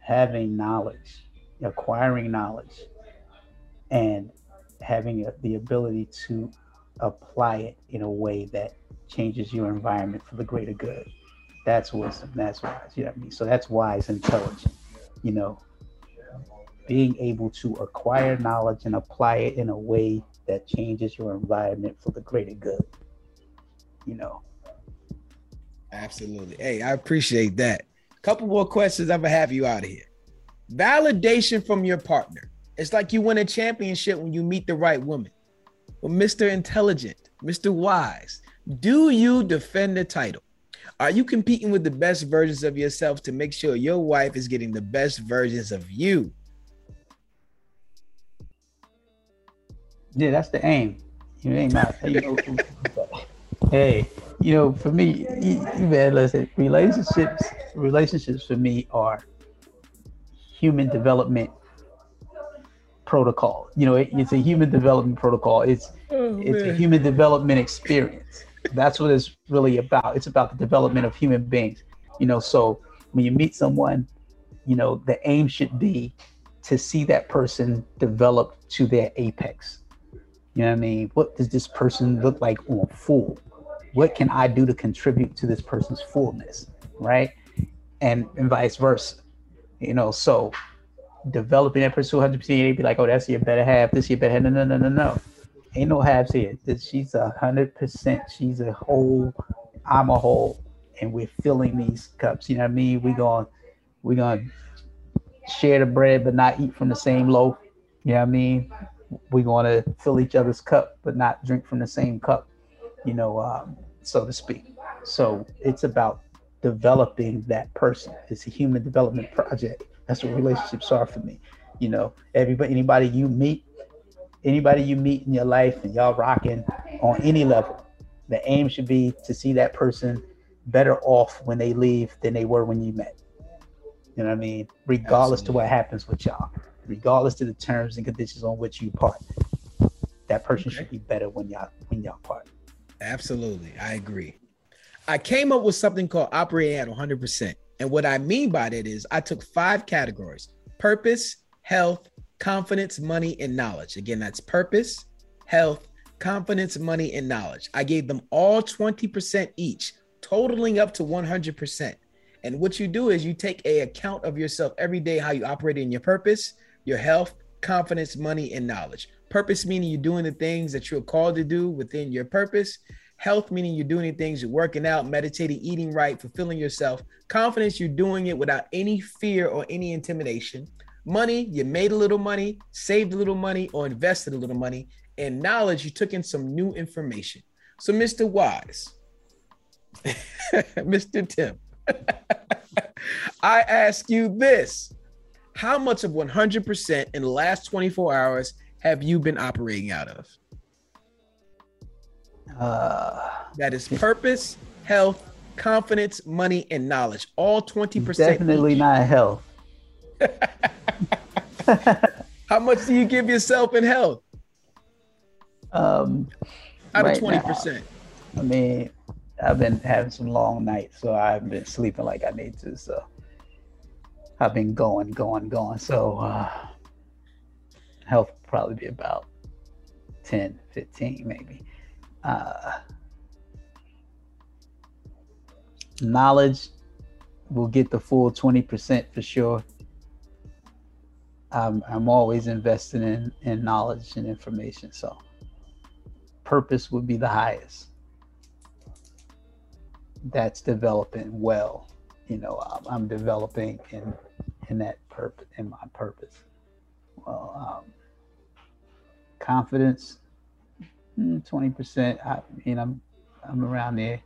having knowledge, acquiring knowledge, and having a, the ability to apply it in a way that changes your environment for the greater good. That's wisdom. That's wise. You know what I mean? So that's wise, intelligent. You know, being able to acquire knowledge and apply it in a way that changes your environment for the greater good. You know. Absolutely. Hey, I appreciate that. Couple more questions. I'm gonna have you out of here. Validation from your partner. It's like you win a championship when you meet the right woman. Well, Mr. Intelligent, Mr. Wise, do you defend the title? Are you competing with the best versions of yourself to make sure your wife is getting the best versions of you? Yeah, that's the aim. You ain't not. You know, hey, you know, for me, you man, listen, relationships, relationships for me are human development protocol. You know, it, it's a human development protocol. It's oh, it's a human development experience. That's what it's really about. It's about the development of human beings. You know, so when you meet someone, you know, the aim should be to see that person develop to their apex. You know what I mean? What does this person look like on full? What can I do to contribute to this person's fullness? Right. And, and vice versa. You know, so developing that person 100%, they'd be like, oh, that's your better half. This your better half. No, no, no, no, no ain't no halves here. She's a hundred percent. She's a whole. I'm a whole, and we're filling these cups. You know what I mean? We going we gonna share the bread, but not eat from the same loaf. You know what I mean? We're gonna fill each other's cup, but not drink from the same cup. You know, um, so to speak. So it's about developing that person. It's a human development project. That's what relationships are for me. You know, everybody, anybody you meet, anybody you meet in your life and y'all rocking on any level, the aim should be to see that person better off when they leave than they were when you met. You know what I mean? Regardless Absolutely. to what happens with y'all, regardless to the terms and conditions on which you part, that person okay. should be better when y'all when y'all part. Absolutely, I agree. I came up with something called operating at 100%. And what I mean by that is I took five categories purpose, health, confidence, money, and knowledge. Again, that's purpose, health, confidence, money, and knowledge. I gave them all 20% each, totaling up to 100%. And what you do is you take a account of yourself every day, how you operate in your purpose, your health, confidence, money, and knowledge. Purpose meaning you're doing the things that you're called to do within your purpose. Health meaning you're doing things, you're working out, meditating, eating right, fulfilling yourself. Confidence, you're doing it without any fear or any intimidation money, you made a little money, saved a little money, or invested a little money. And knowledge, you took in some new information. So, Mr. Wise, Mr. Tim, I ask you this How much of 100% in the last 24 hours have you been operating out of? Uh, that is purpose, health, confidence, money, and knowledge. All 20%. Definitely each. not health. How much do you give yourself in health? Um, out right of twenty percent. I mean, I've been having some long nights, so I've been sleeping like I need to. So I've been going, going, going. So uh, health probably be about 10, 15 maybe. Uh, knowledge will get the full 20% for sure. I'm, I'm always invested in, in knowledge and information. So purpose would be the highest. That's developing well. You know, I'm, developing in in that purpose in my purpose. Well, um, confidence, hmm, twenty percent. I mean, I'm I'm around there.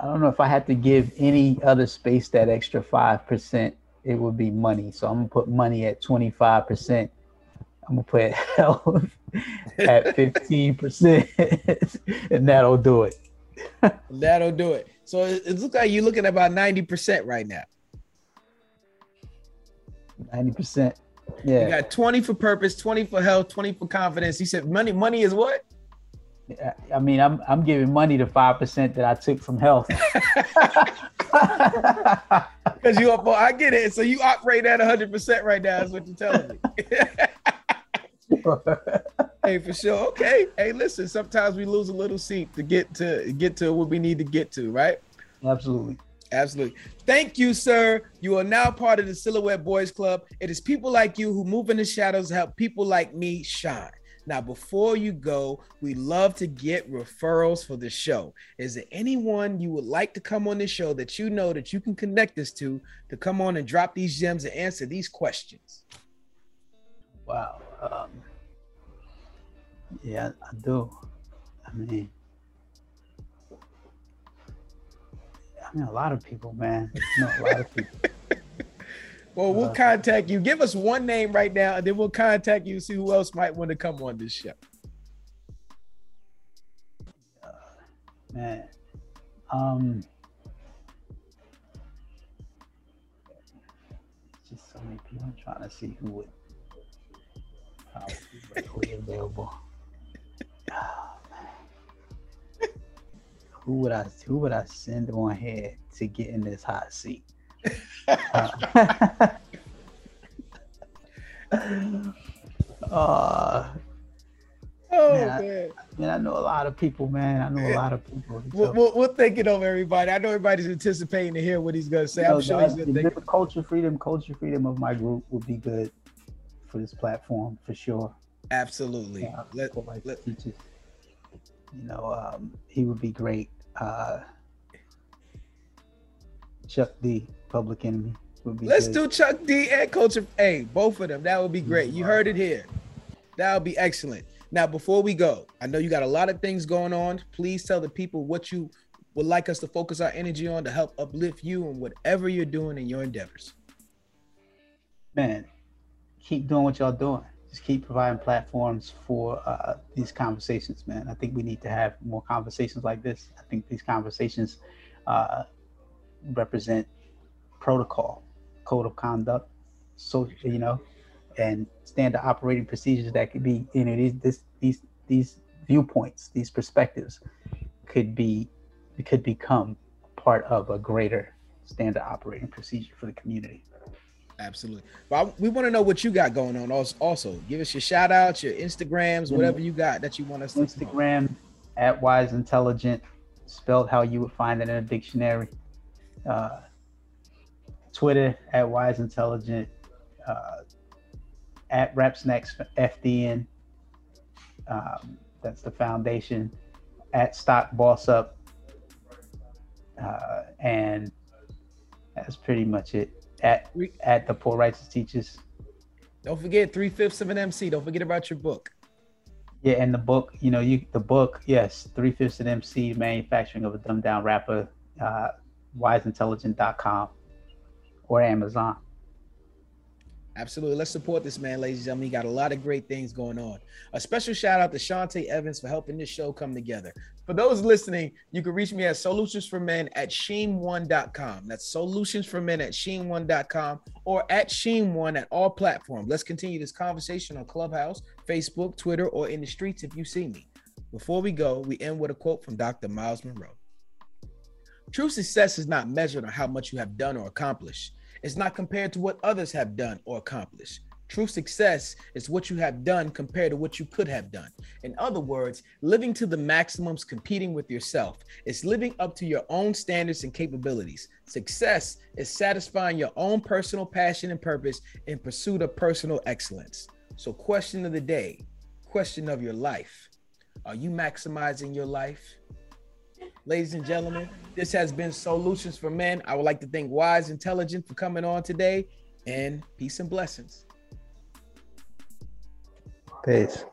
I don't know if I had to give any other space that extra five percent it would be money. So I'm gonna put money at 25%. I'm gonna put health at 15%, and that'll do it. that'll do it. So it, it looks like you're looking at about 90% right now. 90%. Yeah. You got 20 for purpose, 20 for health, 20 for confidence. He said money, money is what? I mean, I'm I'm giving money to five percent that I took from health. Because you up, on, I get it. So you operate at 100 percent right now. Is what you're telling me. hey, for sure. Okay. Hey, listen. Sometimes we lose a little seat to get to get to what we need to get to. Right. Absolutely. Absolutely. Thank you, sir. You are now part of the Silhouette Boys Club. It is people like you who move in the shadows to help people like me shine. Now, before you go, we love to get referrals for the show. Is there anyone you would like to come on the show that you know that you can connect us to to come on and drop these gems and answer these questions? Wow. Um, yeah, I do. I mean, I mean, a lot of people, man. You know, a lot of people. Well, we'll uh, contact you. Give us one name right now, and then we'll contact you. See who else might want to come on this show. Uh, man, um, just so many people. I'm trying to see who would probably be available. who would I who would I send on here to get in this hot seat? Uh, oh man, man. I, man, I know a lot of people, man. I know a lot of people. We'll, we'll, we'll think it over, everybody. I know everybody's anticipating to hear what he's going to say. I'm sure he's going to think. The culture freedom, culture freedom of my group would be good for this platform for sure. Absolutely. Yeah, let, let, teachers. You know, um, he would be great. Uh, Chuck D, Public Enemy would be. Let's good. do Chuck D and Culture. A, both of them. That would be great. You heard it here. That would be excellent. Now, before we go, I know you got a lot of things going on. Please tell the people what you would like us to focus our energy on to help uplift you and whatever you're doing in your endeavors. Man, keep doing what y'all doing just keep providing platforms for uh, these conversations, man. I think we need to have more conversations like this. I think these conversations uh, represent protocol, code of conduct, so you know, and standard operating procedures that could be, you know, these this, these these viewpoints, these perspectives could be could become part of a greater standard operating procedure for the community. Absolutely. But we want to know what you got going on. Also, also give us your shout outs, your Instagrams, whatever you got that you want us to Instagram at Wise Intelligent, spelled how you would find it in a dictionary. Uh, Twitter at Wise Intelligent, uh, at Next FDN. Um, that's the foundation. At Stock Boss Up. Uh, and that's pretty much it at at the Poor Righteous Teachers. Don't forget three fifths of an MC. Don't forget about your book. Yeah, and the book, you know, you the book, yes, three fifths of an MC, manufacturing of a dumbed down rapper, uh, wiseintelligent.com or Amazon. Absolutely. Let's support this man, ladies and gentlemen. He got a lot of great things going on. A special shout out to Shantae Evans for helping this show come together. For those listening, you can reach me at solutions for men at sheen1.com. That's solutions for men at sheen1.com or at sheen1 at all platforms. Let's continue this conversation on Clubhouse, Facebook, Twitter, or in the streets if you see me. Before we go, we end with a quote from Dr. Miles Munroe. True success is not measured on how much you have done or accomplished it's not compared to what others have done or accomplished. True success is what you have done compared to what you could have done. In other words, living to the maximums, competing with yourself. It's living up to your own standards and capabilities. Success is satisfying your own personal passion and purpose in pursuit of personal excellence. So, question of the day, question of your life. Are you maximizing your life? Ladies and gentlemen, this has been Solutions for Men. I would like to thank Wise Intelligent for coming on today and peace and blessings. Peace.